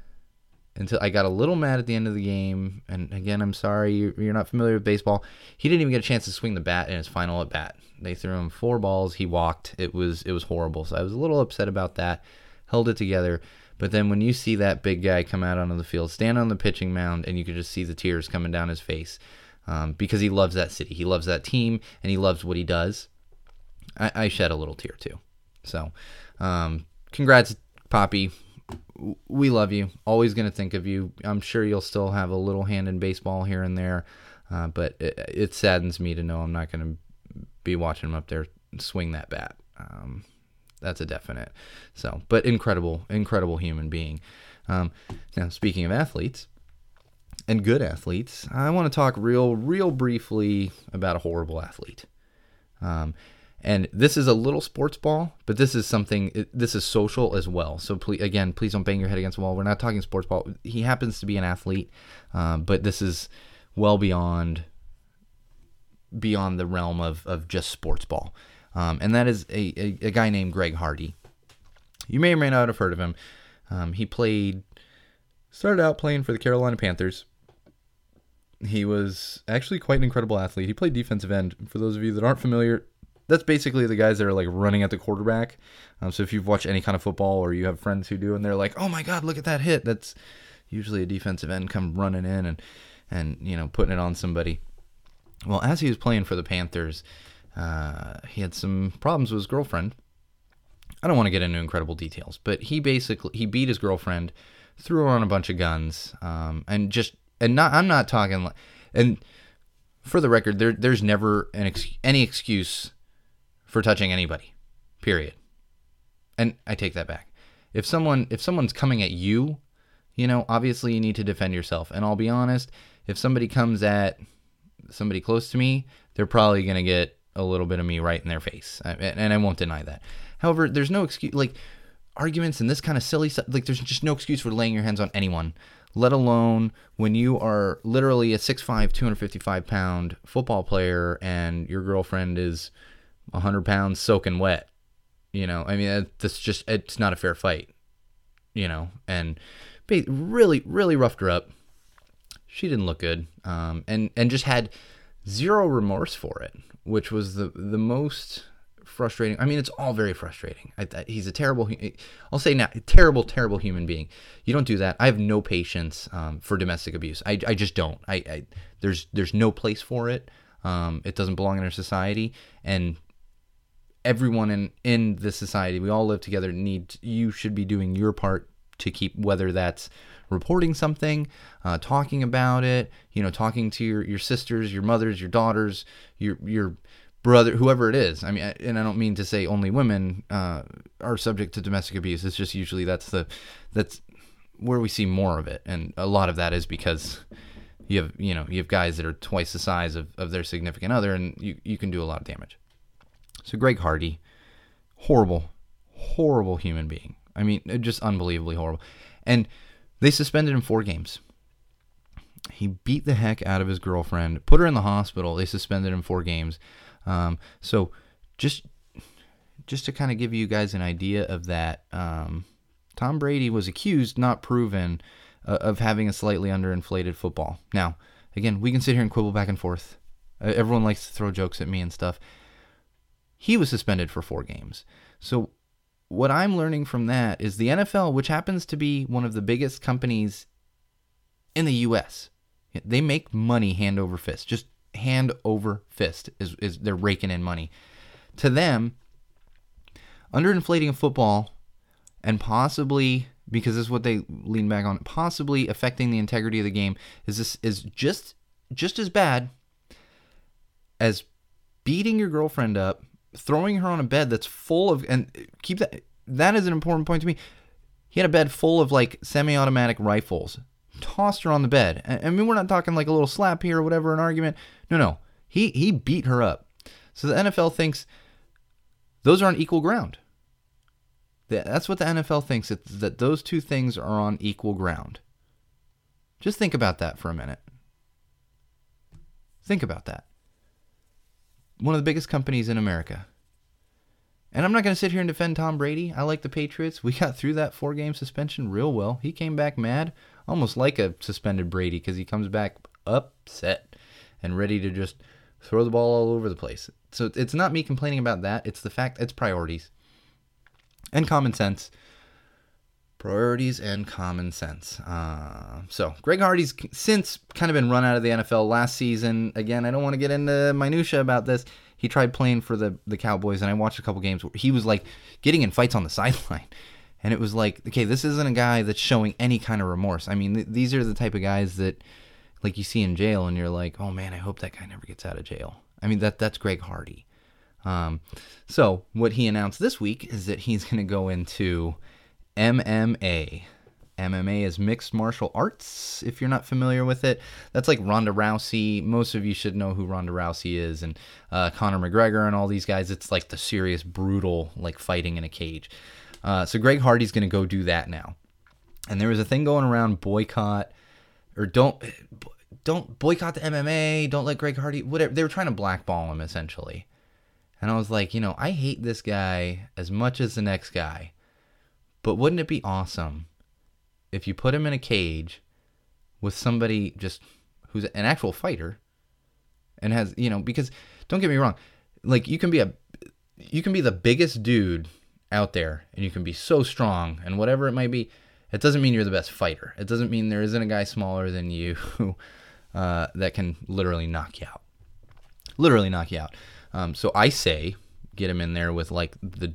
until I got a little mad at the end of the game. And again, I'm sorry you're not familiar with baseball. He didn't even get a chance to swing the bat in his final at bat. They threw him four balls. He walked. It was it was horrible. So I was a little upset about that. Held it together. But then when you see that big guy come out onto the field, stand on the pitching mound, and you can just see the tears coming down his face um, because he loves that city, he loves that team, and he loves what he does. I, I shed a little tear too. So, um, congrats, Papi we love you. Always going to think of you. I'm sure you'll still have a little hand in baseball here and there, uh, but it, it, saddens me to know I'm not going to be watching him up there swing that bat. Um, that's a definite. So, but incredible, incredible human being. Um, now, speaking of athletes and good athletes, I want to talk real, real briefly about a horrible athlete. Um, and this is a little sports ball, but this is something. This is social as well. So please, again, please don't bang your head against the wall. We're not talking sports ball. He happens to be an athlete, um, but this is well beyond beyond the realm of, of just sports ball. Um, and that is a, a, a, guy named Greg Hardy. You may or may not have heard of him. Um, he played, started out playing for the Carolina Panthers. He was actually quite an incredible athlete. He played defensive end. For those of you that aren't familiar, that's basically the guys that are like running at the quarterback. Um, so if you've watched any kind of football or you have friends who do, and they're like, "Oh my God, look at that hit!" That's usually a defensive end come running in and and you know putting it on somebody. Well, as he was playing for the Panthers, uh, he had some problems with his girlfriend. I don't want to get into incredible details, but he basically he beat his girlfriend, threw her on a bunch of guns, um, and just and not I'm not talking like and for the record, there there's never an ex, any excuse for touching anybody. Period. And I take that back. If someone if someone's coming at you, you know, obviously you need to defend yourself. And I'll be honest, if somebody comes at somebody close to me, they're probably going to get a little bit of me right in their face. And I won't deny that. However, there's no excuse like arguments and this kind of silly stuff. Like there's just no excuse for laying your hands on anyone let alone when you are literally a 6'5, 255 pound football player and your girlfriend is 100 pounds soaking wet. You know, I mean, that's just, it's not a fair fight, you know, and really, really roughed her up. She didn't look good. Um, and, and just had zero remorse for it, which was the, the most frustrating. I mean, it's all very frustrating. I, I, he's a terrible, I'll say now, terrible, terrible human being. You don't do that. I have no patience um, for domestic abuse. I, I just don't. I, I there's there's no place for it. Um, it doesn't belong in our society, and everyone in in the society, we all live together. Need you should be doing your part to keep whether that's reporting something, uh, talking about it, you know, talking to your, your sisters, your mothers, your daughters, your your brother, whoever it is. I mean, and I don't mean to say only women uh, are subject to domestic abuse. It's just usually that's the that's where we see more of it, and a lot of that is because you have you know you have guys that are twice the size of, of their significant other, and you you can do a lot of damage. So Greg Hardy, horrible, horrible human being. I mean, just unbelievably horrible. And they suspended him four games. He beat the heck out of his girlfriend, put her in the hospital. They suspended him four games. Um, so just just to kind of give you guys an idea of that, um, Tom Brady was accused, not proven, uh, of having a slightly underinflated football. Now, again, we can sit here and quibble back and forth. Uh, everyone likes to throw jokes at me and stuff. He was suspended for four games. So, what I'm learning from that is the NFL, which happens to be one of the biggest companies in the U.S., they make money hand over fist, just hand over fist is, is they're raking in money. To them, underinflating a football and possibly because this is what they lean back on, possibly affecting the integrity of the game is this is just just as bad as beating your girlfriend up, throwing her on a bed that's full of and keep that that is an important point to me. He had a bed full of like semi-automatic rifles. Tossed her on the bed. I mean, we're not talking like a little slap here or whatever, an argument. No, no. He he beat her up. So the NFL thinks those are on equal ground. That's what the NFL thinks, that those two things are on equal ground. Just think about that for a minute. Think about that. One of the biggest companies in America. And I'm not going to sit here and defend Tom Brady. I like the Patriots. We got through that four game suspension real well. He came back mad, almost like a suspended Brady, because he comes back upset and ready to just throw the ball all over the place. So it's not me complaining about that. It's the fact it's priorities and common sense. Priorities and common sense. Uh, so Greg Hardy's since kind of been run out of the NFL last season. Again, I don't want to get into minutia about this. He tried playing for the the Cowboys, and I watched a couple games where he was like getting in fights on the (laughs) sideline. And it was like, okay, this isn't a guy that's showing any kind of remorse. I mean, th- these are the type of guys that, like, you see in jail, and you're like, oh man, I hope that guy never gets out of jail. I mean, that that's Greg Hardy. Um, so what he announced this week is that he's going to go into MMA. MMA is mixed martial arts. If you're not familiar with it, that's like Ronda Rousey. Most of you should know who Ronda Rousey is, and uh, Conor McGregor and all these guys. It's like the serious, brutal, like fighting in a cage. Uh, so Greg Hardy's going to go do that now. And there was a thing going around boycott or don't don't boycott the MMA. Don't let Greg Hardy whatever. They were trying to blackball him essentially. And I was like, you know, I hate this guy as much as the next guy. But wouldn't it be awesome if you put him in a cage with somebody just who's an actual fighter and has, you know, because don't get me wrong, like you can be a you can be the biggest dude out there and you can be so strong and whatever it might be, it doesn't mean you're the best fighter. It doesn't mean there isn't a guy smaller than you (laughs) uh, that can literally knock you out. Literally knock you out. Um, so I say get him in there with like the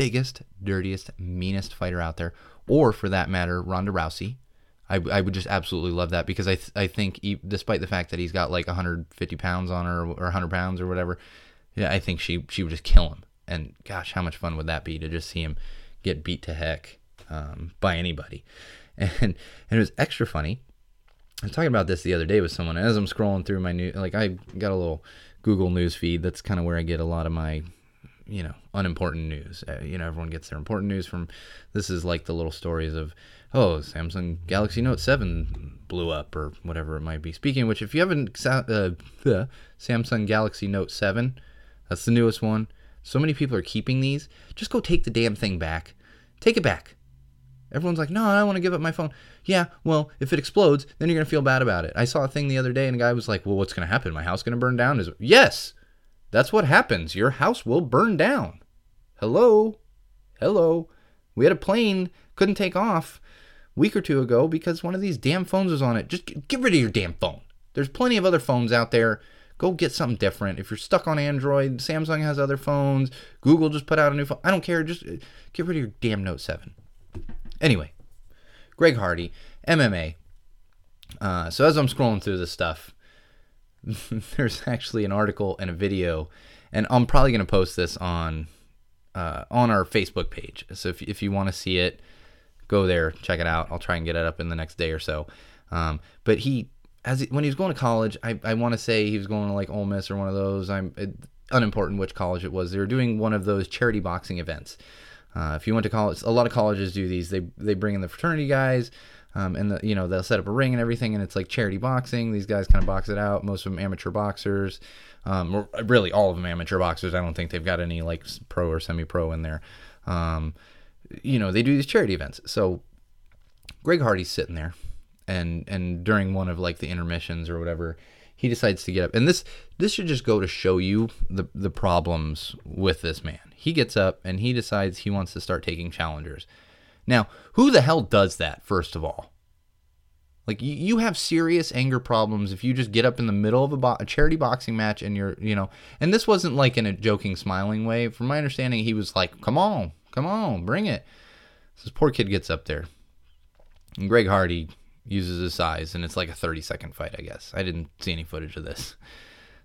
biggest, dirtiest, meanest fighter out there, or for that matter, Ronda Rousey. I, I would just absolutely love that because I th- I think he, despite the fact that he's got like 150 pounds on her or 100 pounds or whatever, yeah, I think she she would just kill him. And gosh, how much fun would that be to just see him get beat to heck um, by anybody? (laughs) And and it was extra funny. I was talking about this the other day with someone as I'm scrolling through my new like I got a little Google News feed. That's kind of where I get a lot of my, you know, unimportant news. Uh, you know, everyone gets their important news from. This is like the little stories of, oh, Samsung Galaxy Note 7 blew up or whatever it might be. Speaking which, if you haven't, uh, the Samsung Galaxy Note 7, that's the newest one. So many people are keeping these. Just go take the damn thing back. Take it back. Everyone's like, no, I don't want to give up my phone. Yeah, well, if it explodes, then you're going to feel bad about it. I saw a thing the other day and a guy was like, well, what's going to happen? My house going to burn down? Is Yes, that's what happens. Your house will burn down. Hello? Hello? We had a plane, couldn't take off week or two ago because one of these damn phones was on it. Just get rid of your damn phone. There's plenty of other phones out there. Go get something different. If you're stuck on Android, Samsung has other phones. Google just put out a new phone. I don't care. Just get rid of your damn Note 7. Anyway, Greg Hardy, MMA. Uh, so as I'm scrolling through this stuff, (laughs) there's actually an article and a video, and I'm probably going to post this on uh, on our Facebook page. So if if you want to see it, go there, check it out. I'll try and get it up in the next day or so. Um, but he, as he, when he was going to college, I, I want to say he was going to like Ole Miss or one of those. I'm it, unimportant which college it was. They were doing one of those charity boxing events. Uh, if you went to college, a lot of colleges do these. They they bring in the fraternity guys, um, and the, you know they'll set up a ring and everything, and it's like charity boxing. These guys kind of box it out. Most of them amateur boxers, um, really all of them amateur boxers. I don't think they've got any like pro or semi-pro in there. Um, you know they do these charity events. So Greg Hardy's sitting there, and and during one of like the intermissions or whatever, he decides to get up and this this should just go to show you the the problems with this man he gets up and he decides he wants to start taking challengers now who the hell does that first of all Like you, have serious anger problems if you just get up in the middle of a, bo- a charity boxing match and you're, you know, and this wasn't like in a joking, smiling way. From my understanding, he was like, "Come on, come on, bring it." So this poor kid gets up there, and Greg Hardy uses his size, and it's like a 30 second fight, I guess. I didn't see any footage of this. (laughs)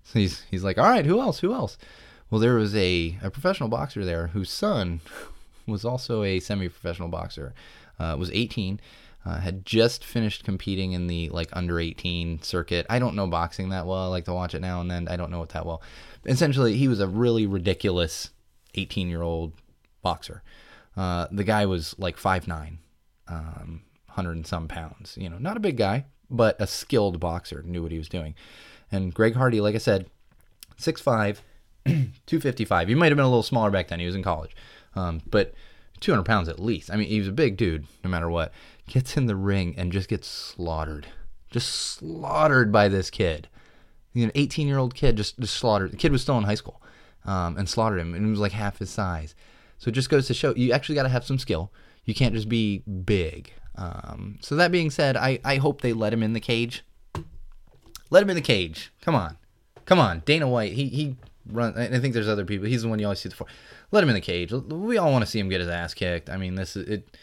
So he's he's like, "All right, who else? Who else?" Well, there was a, a professional boxer there whose son was also a semi-professional boxer. Uh, was 18, uh, had just finished competing in the like under 18 circuit. I don't know boxing that well. I like to watch it now and then. I don't know it that well. Essentially, he was a really ridiculous 18 year old boxer. Uh, the guy was like 5'9, um, 100 and some pounds. You know, not a big guy, but a skilled boxer, knew what he was doing. And Greg Hardy, like I said, 6'5, (clears throat) 255. He might have been a little smaller back then. He was in college. Um, but 200 pounds at least. I mean, he was a big dude, no matter what. Gets in the ring and just gets slaughtered. Just slaughtered by this kid. You know, 18 year old kid just, just slaughtered. The kid was still in high school um, and slaughtered him, and he was like half his size. So it just goes to show you actually got to have some skill. You can't just be big. Um, so that being said, I, I hope they let him in the cage. Let him in the cage. Come on. Come on. Dana White, he, he run. I think there's other people. He's the one you always see the for. Let him in the cage. We all want to see him get his ass kicked. I mean, this is it.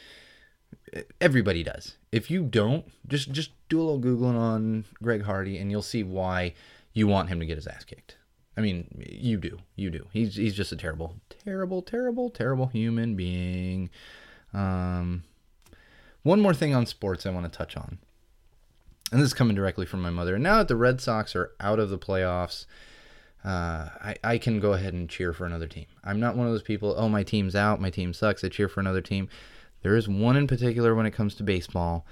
Everybody does. If you don't, just just do a little googling on Greg Hardy, and you'll see why you want him to get his ass kicked. I mean, you do. You do. He's he's just a terrible, terrible, terrible, terrible human being. Um, one more thing on sports I want to touch on, and this is coming directly from my mother. Now that the Red Sox are out of the playoffs, uh, I, I can go ahead and cheer for another team. I'm not one of those people, oh, my team's out, my team sucks, I cheer for another team. There is one in particular when it comes to baseball,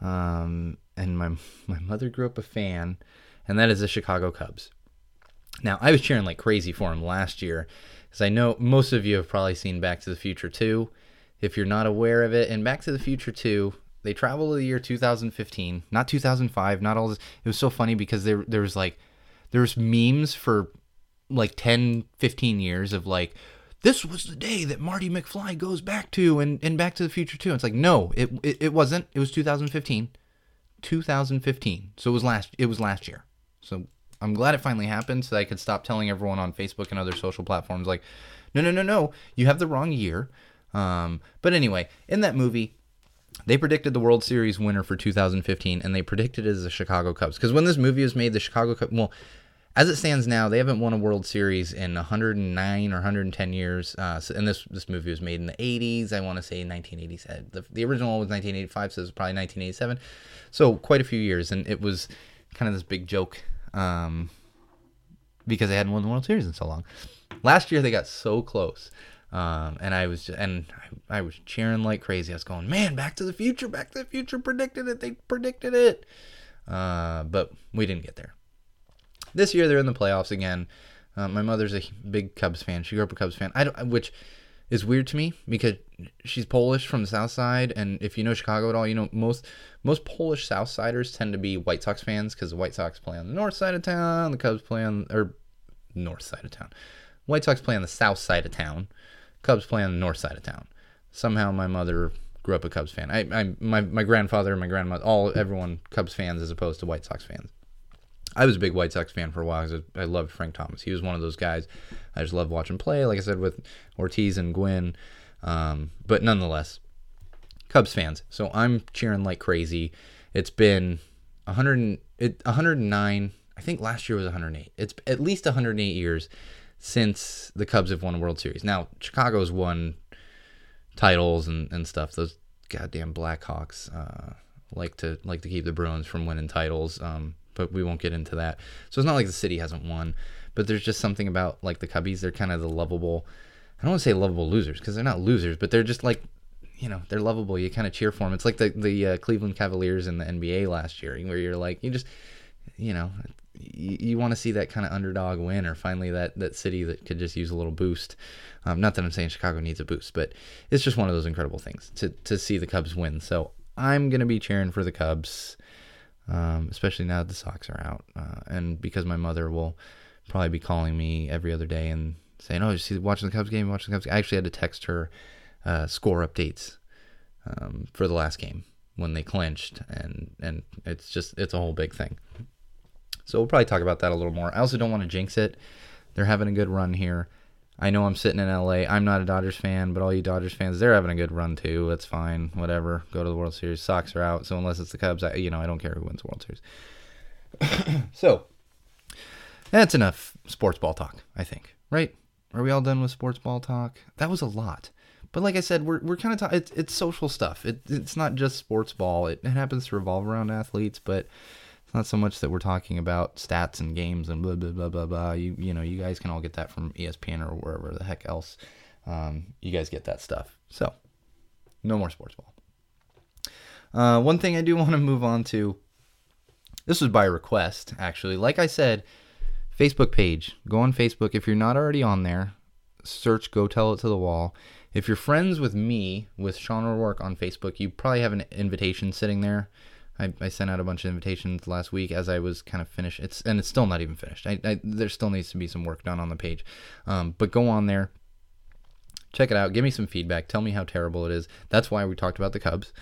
um, and my, (laughs) my mother grew up a fan, and that is the Chicago Cubs. Now, I was cheering like crazy for him last year, because I know most of you have probably seen Back to the Future 2. If you're not aware of it, And Back to the Future 2, they travel to the year 2015, not 2005, not all this. It was so funny because there, there was like, there's memes for like 10 15 years of like this was the day that marty mcfly goes back to and, and back to the future 2. It's like no it, it, it wasn't. It was 2015 2015 so it was last it was last year. So i'm glad it finally happened so i could stop telling everyone on facebook and other social platforms like no no no no you have the wrong year. Um, but anyway in that movie they predicted the World Series winner for 2015, and they predicted it as the Chicago Cubs. Because when this movie was made, the Chicago Cubs, well, as it stands now, they haven't won a World Series in 109 or 110 years. Uh, so, and this this movie was made in the 80s. I want to say 1987. The, the original one was 1985, so it was probably 1987. So quite a few years, and it was kind of this big joke um, because they hadn't won the World Series in so long. Last year they got so close. Um, and I was and I, I, was cheering like crazy. I was going, man, Back to the Future, Back to the Future predicted it. They predicted it, uh, but we didn't get there. This year they're in the playoffs again. Uh, my mother's a big Cubs fan. She grew up a Cubs fan. I don't, which is weird to me because she's Polish from the South Side, and if you know Chicago at all, you know most most Polish South Siders tend to be White Sox fans because the White Sox play on the north side of town, the Cubs play on or north side of town. White Sox play on the south side of town. Cubs play on the north side of town. Somehow my mother grew up a Cubs fan. I, I my my grandfather, my grandmother, all everyone Cubs fans as opposed to White Sox fans. I was a big White Sox fan for a while because I loved Frank Thomas. He was one of those guys I just loved watching play. Like I said, with Ortiz and Gwynn, um, but nonetheless, Cubs fans. So I'm cheering like crazy. It's been 100, it, 109. I think last year was 108. It's at least 108 years since the Cubs have won World Series. Now Chicago's won titles and, and stuff. Those goddamn Blackhawks uh, like to like to keep the Bruins from winning titles. Um, but we won't get into that. So it's not like the city hasn't won, but there's just something about like the Cubbies. They're kind of the lovable. I don't want to say lovable losers because they're not losers, but they're just like, you know, they're lovable. You kind of cheer for them. It's like the the uh, Cleveland Cavaliers in the NBA last year, where you're like, you just, you know, you, you want to see that kind of underdog win, or finally that that city that could just use a little boost. Um, not that I'm saying Chicago needs a boost, but it's just one of those incredible things to to see the Cubs win. So I'm gonna be cheering for the Cubs um, especially now that the Sox are out, uh, and because my mother will probably be calling me every other day and saying, "Oh, you see watching the Cubs game? Watching the Cubs?" I actually had to text her uh, score updates um, for the last game when they clinched, and and it's just it's a whole big thing. So we'll probably talk about that a little more. I also don't want to jinx it. They're having a good run here. I know I'm sitting in LA. I'm not a Dodgers fan, but all you Dodgers fans, they're having a good run too. That's fine. Whatever. Go to the World Series. Sox are out, so unless it's the Cubs, I, you know, I don't care who wins the World Series. (coughs) so that's enough sports ball talk, I think. Right? Are we all done with sports ball talk? That was a lot. But like I said, we're, we're kind of talking. It's, it's social stuff. It, it's not just sports ball. It, it happens to revolve around athletes, but not so much that we're talking about stats and games and blah blah blah blah blah. You you know you guys can all get that from ESPN or wherever the heck else. Um, you guys get that stuff. So no more sports ball. Uh, one thing I do (laughs) want to move on to. This was by request, actually. Like I said, Facebook page. Go on Facebook if you're not already on there. Search "Go Tell It to the Wall." If you're friends with me with Sean O'Rourke on Facebook, you probably have an invitation sitting there. I, I sent out a bunch of invitations last week as I was kind of finished. It's and it's still not even finished. I, I there still needs to be some work done on the page, um, but go on there, check it out. Give me some feedback. Tell me how terrible it is. That's why we talked about the Cubs,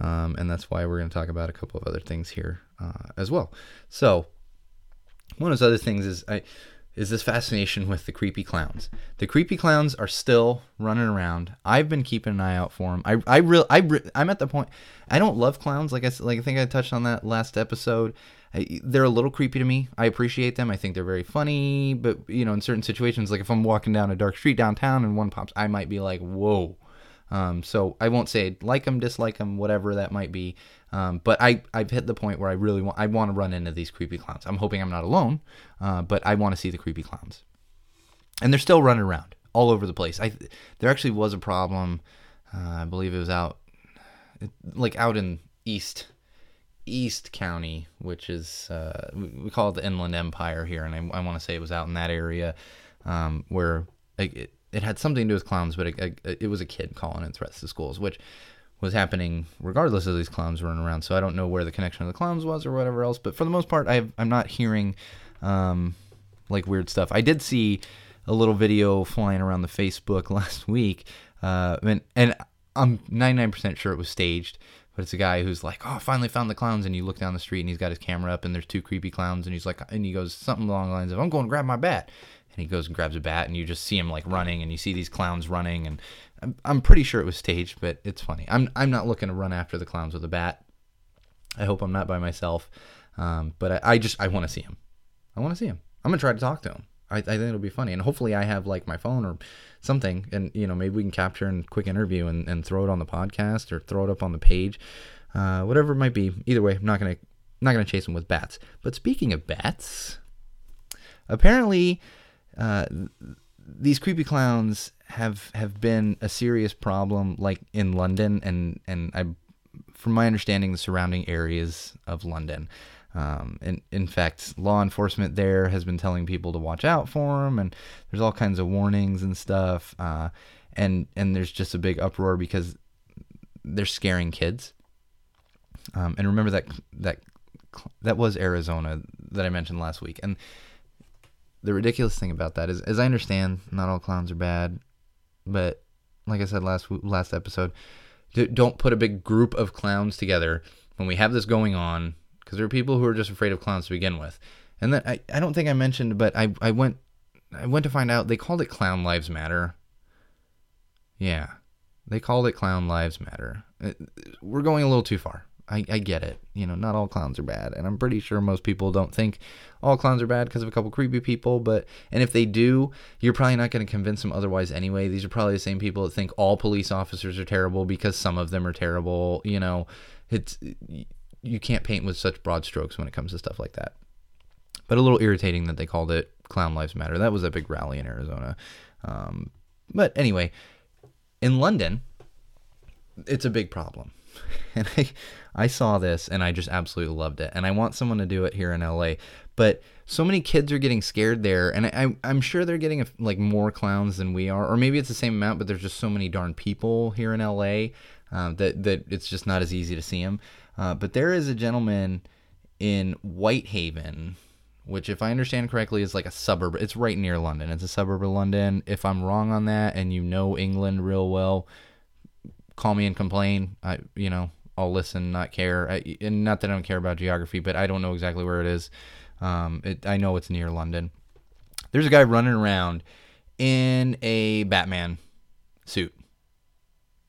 um, and that's why we're going to talk about a couple of other things here uh, as well. So one of those other things is I is this fascination with the creepy clowns. The creepy clowns are still running around. I've been keeping an eye out for them. I I real I I'm at the point. I don't love clowns like I like I think I touched on that last episode. I, they're a little creepy to me. I appreciate them. I think they're very funny, but you know, in certain situations, like if I'm walking down a dark street downtown and one pops, I might be like, "Whoa." Um, so I won't say like them, dislike them, whatever that might be. Um, but I I've hit the point where I really want I want to run into these creepy clowns. I'm hoping I'm not alone, uh, but I want to see the creepy clowns, and they're still running around all over the place. I there actually was a problem. Uh, I believe it was out like out in East East County, which is uh, we call it the Inland Empire here, and I, I want to say it was out in that area um, where it, it had something to do with clowns, but it, it, was a kid calling in threats to schools, which was happening regardless of these clowns running around. So I don't know where the connection of the clowns was or whatever else. But for the most part, i am not hearing um, like weird stuff. I did see a little video flying around the Facebook (laughs) last week, uh, and, and I'm 99% sure it was staged. But it's a guy who's like, "Oh, finally found the clowns!" And you look down the street, and he's got his camera up, and there's two creepy clowns, and he's like, and he goes something along the lines of, "I'm going to grab my bat," and he goes and grabs a bat, and you just see him like running, and you see these clowns running, and I'm, I'm pretty sure it was staged, but it's funny. I'm I'm not looking to run after the clowns with a bat. I hope I'm not by myself, um, but I, I just I want to see him. I want to see him. I'm gonna try to talk to him. I, I think it'll be funny, and hopefully I have like my phone or something, and you know maybe we can capture a quick interview and, and throw it on the podcast or throw it up on the page, uh, whatever it might be. Either way, I'm not gonna not gonna chase him with bats. But speaking of bats, apparently uh, these creepy clowns have have been a serious problem, like in London, and and I, from my understanding, the surrounding areas of London. Um, and in fact, law enforcement there has been telling people to watch out for them, and there's all kinds of warnings and stuff. Uh, and and there's just a big uproar because they're scaring kids. Um, and remember that that that was Arizona that I mentioned last week, and the ridiculous thing about that is, as I understand, not all clowns are bad, but like I said last last episode, don't put a big group of clowns together when we have this going on, because there are people who are just afraid of clowns to begin with. And then I, I don't think I mentioned, but I, I went I went to find out they called it Clown Lives Matter. Yeah, they called it Clown Lives Matter. Uh, we're going a little too far. I, I get it. You know, not all clowns are bad, and I'm pretty sure most people don't think all clowns are bad because of a couple creepy people. But and if they do, you're probably not going to convince them otherwise anyway. These are probably the same people that think all police officers are terrible because some of them are terrible. You know, it's you can't paint with such broad strokes when it comes to stuff like that. But a little irritating that they called it Clown Lives Matter. That was a big rally in Arizona. Um, but anyway, in London, it's a big problem. (laughs) And I, I saw this and I just absolutely loved it. And I want someone to do it here in LA. But so many kids are getting scared there, and I, I'm sure they're getting like more clowns than we are, or maybe it's the same amount, but there's just so many darn people here in LA uh, that that it's just not as easy to see them. Uh, but there is a gentleman in Whitehaven, which, if I understand correctly, is like a suburb. It's right near London. It's a suburb of London. If I'm wrong on that, and you know England real well, call me and complain. I, you know, I'll listen, not care. I, and not that I don't care about geography, but I don't know exactly where it is. Um, it, I know it's near London. There's a guy running around in a Batman suit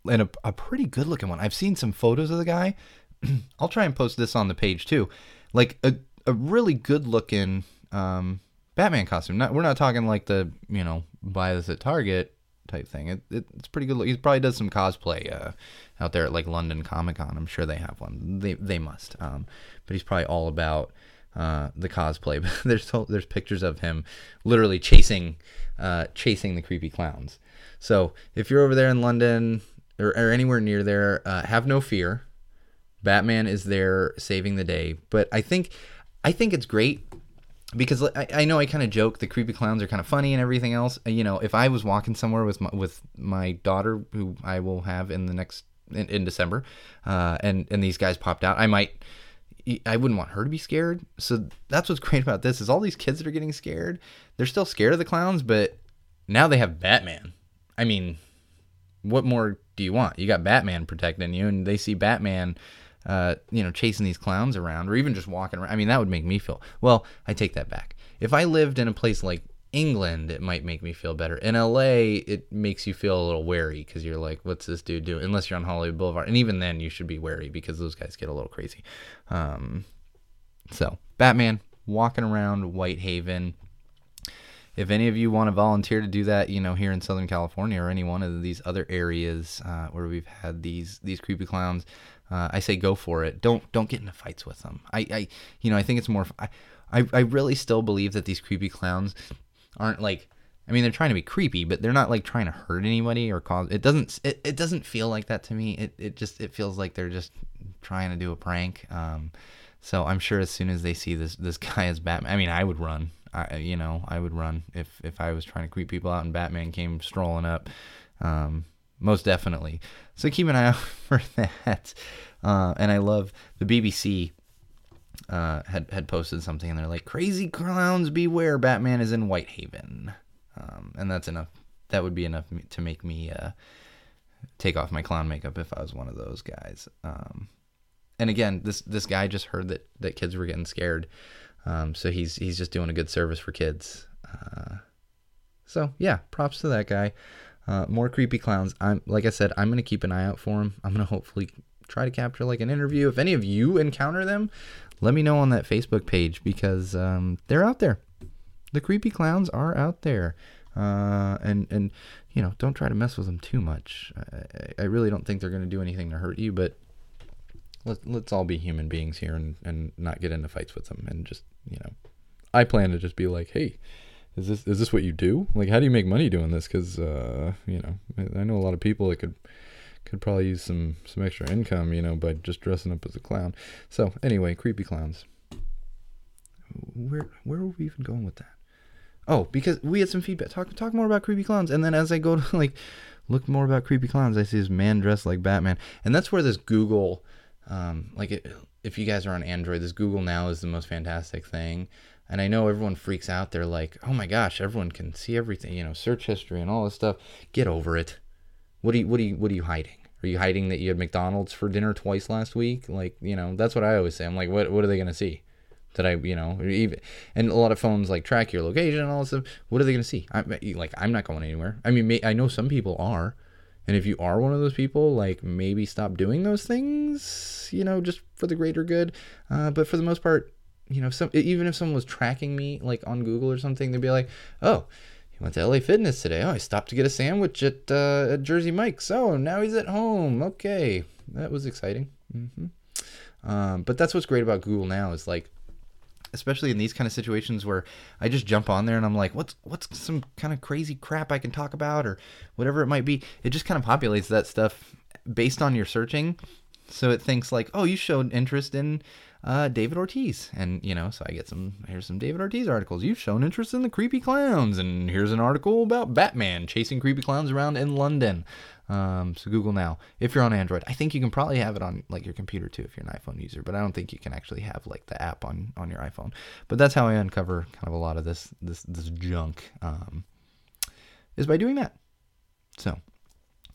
and a, a pretty good looking one. I've seen some photos of the guy. (clears throat) I'll try and post this on the page too. Like a, a really good looking um, Batman costume. Not, we're not talking like the, you know, buy this at Target type thing. It, it, it's pretty good. He probably does some cosplay uh, out there at like London Comic Con. I'm sure they have one. They, they must. Um, but he's probably all about uh, the cosplay. (laughs) But there's there's pictures of him literally chasing uh, chasing the creepy clowns. So if you're over there in London or, or anywhere near there, uh, have no fear. Batman is there saving the day. But I think I think it's great because I, I know I kind of joke the creepy clowns are kind of funny and everything else. You know, if I was walking somewhere with my, with my daughter, who I will have in the next in, in December, uh, and and these guys popped out, I might. I wouldn't want her to be scared. So that's what's (laughs) great about this is all these kids that are getting scared, they're still scared of the clowns, but now they have Batman. I mean, what more do you want? You got Batman protecting you, and they see Batman, uh, you know, chasing these clowns around, or even just walking around. I mean, that would make me feel. Well, I take that back. If I lived in a place like England, it might make me feel better. In LA, it makes you feel a little wary because you're like, what's this dude doing? Unless you're on Hollywood Boulevard. And even then, you should be wary because those guys get a little crazy. Um, so, Batman walking around Whitehaven. If any of you want to volunteer to do that, you know, here in Southern California or any one of these other areas uh, where we've had these these creepy clowns, uh, I say go for it. Don't don't get into fights with them. I, I you know I think it's more. I, I I really still believe that these creepy clowns aren't like I mean they're trying to be creepy, but they're not like trying to hurt anybody or cause it doesn't it, it doesn't feel like that to me. It it just it feels like they're just trying to do a prank. Um so I'm sure as soon as they see this this (laughs) guy as Batman, I mean I would run. I you know, I would run if if I was trying to creep people out and Batman came strolling up. Um most definitely. So keep an eye (laughs) out for that. Uh, and I love the BBC uh, had had posted something, and they're like, "Crazy clowns beware! Batman is in Whitehaven," um, and that's enough. That would be enough to make me uh, take off my clown makeup if I was one of those guys. Um, and again, this this guy just heard that that kids were getting scared, um, so he's he's just doing a good service for kids. Uh, so yeah, props to that guy. Uh, more creepy clowns. I'm like I said, I'm gonna keep an eye out for them. I'm gonna hopefully try to capture like an interview. If any of you encounter them, let me know on that Facebook page because um, they're out there. The creepy clowns are out there. Uh, and and you know don't try to mess with them too much. I, I really don't think they're to do anything to hurt you, but let, let's all be human beings here and, and not get into fights with them and just you know I plan to just be like, hey, is this is this what you do? Like, how do you make money doing this? Because uh, you know I know a lot of people that could could probably use some some extra income, you know, by just dressing up as a clown. So anyway, creepy clowns. Where where were we even going with that? Oh, because we had some feedback. Talk talk more about creepy clowns, and then as I go to (laughs) like look more about creepy clowns, I see this man dressed like Batman, and that's where this Google, um, like it, if you guys are on Android, this Google Now is the most fantastic thing. And I know everyone freaks out. They're like, "Oh my gosh, everyone can see everything, you know, search history and all this stuff." Get over it. What are you what are you what are you hiding? Are you hiding that you had McDonald's for dinner twice last week? Like, you know, that's what I always say. I'm like, what what are they gonna see? That I, you know, even and a lot of phones like track your location and all this stuff. What are they gonna see? I'm like I'm not going anywhere. I mean, may, I know some people are, and if you are one of those people, like maybe stop doing those things. You know, just for the greater good. Uh, but for the most part, you know, some even if someone was tracking me like on Google or something, they'd be like, oh he went to LA Fitness today. Oh, I stopped to get a sandwich at, uh, at Jersey Mike's. Oh, now he's at home. Okay, that was exciting. Mm-hmm. Um, but that's what's great about Google now is like, especially in these kind of situations where I just jump on there and I'm like, what's what's some kind of crazy crap I can talk about or whatever it might be. It just kind of populates that stuff based on your searching. So it thinks like, oh, you showed interest in uh, David Ortiz. And, you know, so I get some, here's some David Ortiz articles. You've shown interest in the creepy clowns. And here's an article about Batman chasing creepy clowns around in London. Um, so Google now, if you're on Android, I think you can probably have it on like your computer too if you're an iPhone user, but I don't think you can actually have like the app on on your iPhone. But that's how I uncover kind of a lot of this this this junk um, is by doing that. So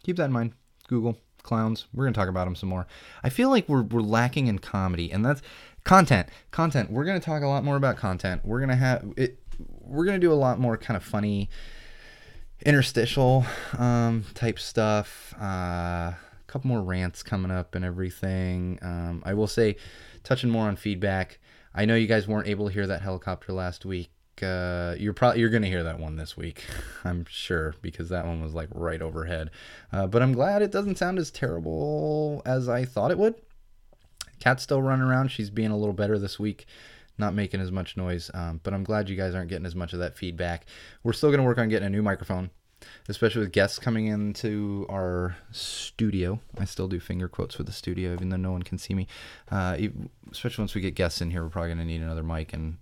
keep that in mind. Google clowns. We're gonna talk about them some more. I feel like we're we're lacking in comedy, and that's content. Content. We're gonna talk a lot more about content. We're gonna have it. We're gonna do a lot more kind of funny interstitial um, type stuff. Uh, a couple more rants coming up and everything. Um, I will say, touching more on feedback. I know you guys weren't able to hear that helicopter last week. Uh, you're probably you're gonna hear that one this week, (laughs) I'm sure, because that one was like right overhead. Uh, but I'm glad it doesn't sound as terrible as I thought it would. Cat's still running around. She's being a little better this week, not making as much noise. Um, but I'm glad you guys aren't getting as much of that feedback. We're still gonna work on getting a new microphone especially with guests coming into our studio. I still do finger quotes for the studio, even though no one can see me. Uh, especially once we get guests in here, we're probably going to need another mic and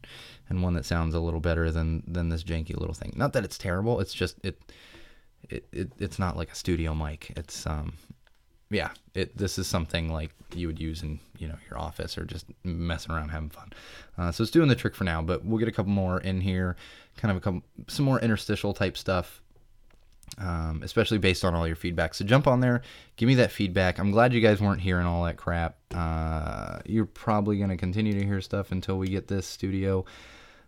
and one that sounds a little better than than this janky little thing. Not that it's terrible. It's just it it, it it's not like a studio mic. It's um yeah, it this is something like you would use in you know your office or just messing around having fun. Uh, so it's doing the trick for now, but we'll get a couple more in here, kind of a couple some more interstitial type stuff um, especially based on all your feedback. So jump on there, give me that feedback. I'm glad you guys weren't hearing all that crap. Uh, you're probably going to continue to hear stuff until we get this studio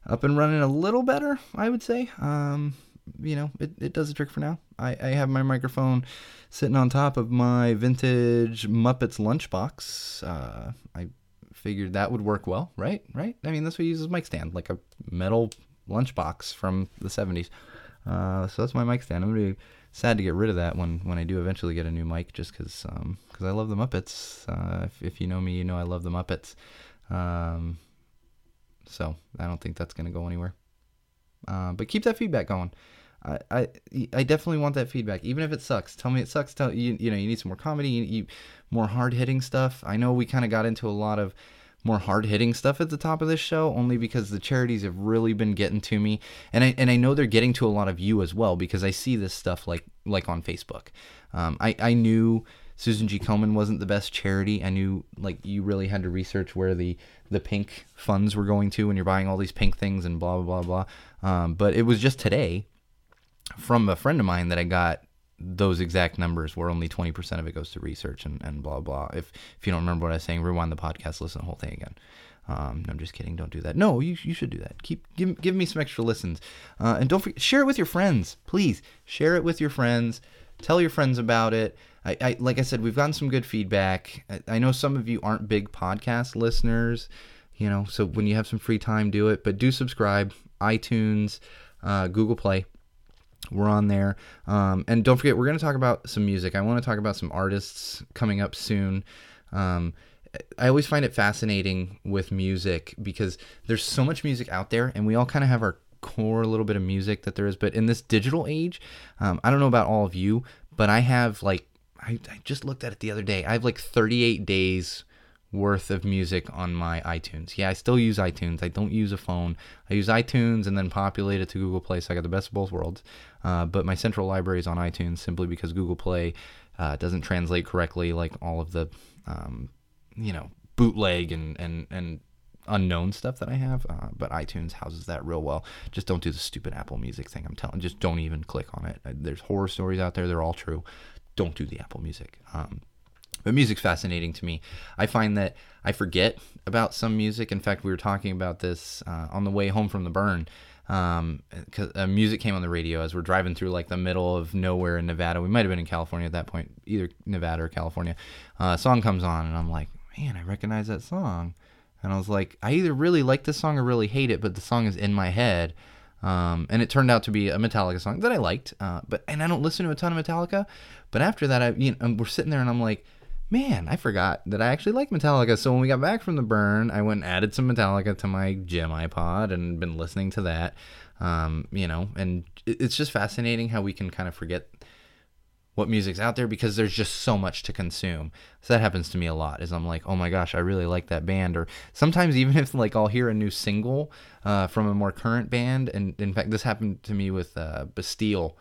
up and running a little better, I would say. Um, you know, it, it does the trick for now. I, I have my microphone sitting on top of my vintage Muppets lunchbox. Uh, I figured that would work well, right? Right? I mean, that's what uses mic stand, like a metal lunchbox from the 70s. Uh, so that's my mic stand. I'm gonna be sad to get rid of that when when I do eventually get a new mic, just because um, cause I love the Muppets. Uh, if, if you know me, you know I love the Muppets. Um, so I don't think that's gonna go anywhere. Uh, but keep that feedback going. I, I, I definitely want that feedback, even if it sucks. Tell me it sucks. Tell you you know you need some more comedy, you, you more hard hitting stuff. I know we kind of got into a lot of more hard hitting stuff at the top of this show, only because the charities have really been getting to me, and I and I know they're getting to a lot of you as well because I see this stuff like like on Facebook. Um, I I knew Susan G. Komen wasn't the best charity. I knew like you really had to research where the the pink funds were going to when you're buying all these pink things and blah blah blah blah. Um, but it was just today from a friend of mine that I got those exact numbers where only 20% of it goes to research and, and blah blah. If if you don't remember what i was saying rewind the podcast listen to the whole thing again. Um, i'm just kidding. Don't do that. No you, you should do that. Keep give, give me some extra listens. Uh, and don't forget share it with your friends please. Share it with your friends. Tell your friends about it. I, I like i said we've gotten some good feedback. I, I know some of you aren't big podcast listeners you know so when you have some free time do it. But do subscribe itunes uh, google play we're on there. Um, and don't forget, we're going to talk about some music. I want to talk about some artists coming up soon. Um, I always find it fascinating with music because there's so much music out there, and we all kind of have our core little bit of music that there is. But in this digital age, um, I don't know about all of you, but I have like, I, I just looked at it the other day. I have like 38 days worth of music on my iTunes. Yeah, I still use iTunes. I don't use a phone. I use iTunes and then populate it to Google Play. So I got the best of both worlds. Uh, but my central library is on iTunes simply because Google Play uh, doesn't translate correctly, like all of the, um, you know, bootleg and and and unknown stuff that I have. Uh, but iTunes houses that real well. Just don't do the stupid Apple Music thing. I'm telling. Just don't even click on it. Uh, there's horror stories out there. They're all true. Don't do the Apple Music. Um, but music's fascinating to me. I find that I forget about some music. In fact, we were talking about this uh, on the way home from the burn. Um, cause uh, music came on the radio as we're driving through like the middle of nowhere in Nevada. We might have been in California at that point, either Nevada or California. Uh, a song comes on, and I'm like, man, I recognize that song. And I was like, I either really like this song or really hate it, but the song is in my head. Um, and it turned out to be a Metallica song that I liked. Uh, but and I don't listen to a ton of Metallica. But after that, I you know we're sitting there and I'm like, man, I forgot that I actually like Metallica. So when we got back from the burn, I went and added some Metallica to my gym iPod and been listening to that. Um, you know, and it's just fascinating how we can kind of forget what music's out there because there's just so much to consume. So that happens to me a lot. Is I'm like, oh my gosh, I really like that band. Or sometimes even if like I'll hear a new single uh, from a more current band, and in fact this happened to me with uh, Bastille.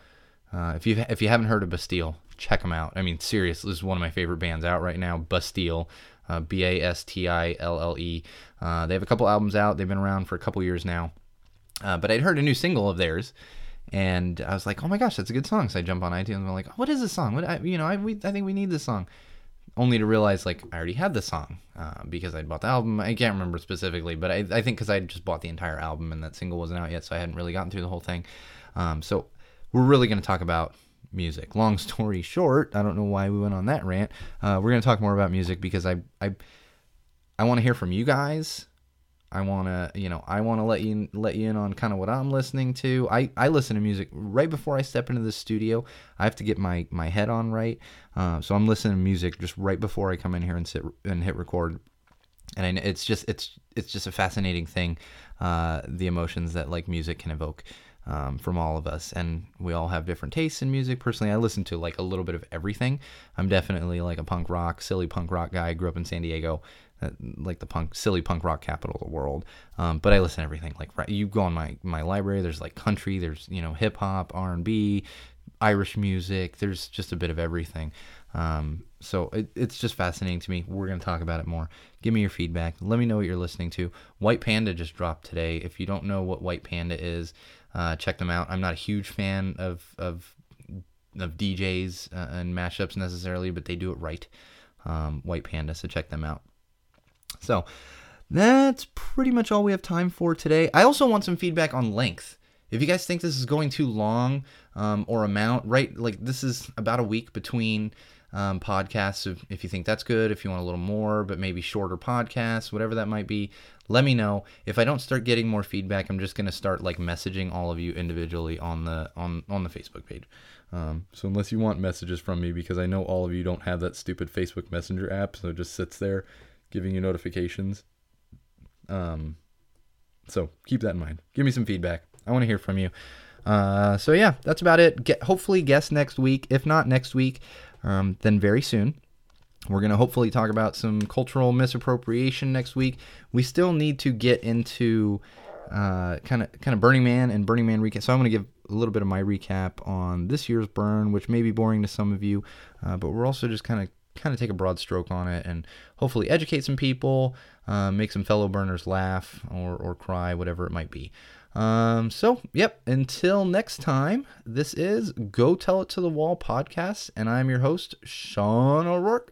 Uh, if you if you haven't heard of Bastille, check them out. I mean, seriously, this is one of my favorite bands out right now, Bastille. Uh, B A S T I L L E. Uh, they have a couple albums out. They've been around for a couple years now. Uh, but I'd heard a new single of theirs, and I was like, oh my gosh, that's a good song. So I jump on iTunes and I'm like, what is this song? What I, you know, I we, I think we need this song. Only to realize like I already had the song uh, because I bought the album. I can't remember specifically, but I, I think because I just bought the entire album and that single wasn't out yet, so I hadn't really gotten through the whole thing. Um, so we're really going to talk about music. Long story (laughs) short, I don't know why we went on that rant. Uh, we're going to talk more about music because I I I want to hear from you guys. I want to, you know, I want to let you let you in on kind of what I'm listening to. I, I listen to music right before I step into the studio. I have to get my my head on right, uh, so I'm listening to music just right before I come in here and sit and hit record. And I, it's just it's it's just a fascinating thing, uh, the emotions that like music can evoke. Um, from all of us, and we all have different tastes in music. Personally, I listen to like a little bit of everything. I'm definitely like a punk rock, silly punk rock guy. I grew up in San Diego, uh, like the punk silly punk rock capital of the world. Um, but I listen to everything. Like you go on my my library, there's like country, there's you know hip hop, R and B, Irish music. There's just a bit of everything. Um, so it, it's just fascinating to me. We're gonna talk about it more. Give me your feedback. Let me know what you're listening to. White Panda just dropped today. If you don't know what White Panda is, uh, check them out. I'm not a huge fan of of of DJs uh, and mashups necessarily, but they do it right. Um, White Panda, so check them out. So that's pretty much all we have time for today. I also want some feedback on length. If you guys think this is going too long um, or amount, right? Like this is about a week between um, podcasts. If, if you think that's good, if you want a little more, but maybe shorter podcasts, whatever that might be, let me know. If I don't start getting more feedback, I'm just gonna start like messaging all of you individually on the on on the Facebook page. Um, so unless you want messages from me, because I know all of you don't have that stupid Facebook Messenger app, so it just sits there giving you notifications. Um, so keep that in mind. Give me some feedback. I want to hear from you. Uh, so yeah, that's about it. Get hopefully guest next week. If not next week, um, then very soon. We're gonna hopefully talk about some cultural misappropriation next week. We still need to get into kind of kind of Burning Man and Burning Man recap. So I'm gonna give a little bit of my recap on this year's burn, which may be boring to some of you, uh, but we're also just kind of kind of take a broad stroke on it and hopefully educate some people, uh, make some fellow burners laugh or, or cry, whatever it might be. Um, so, yep, until next time, this is Go Tell It to the Wall podcast, and I'm your host, Sean O'Rourke.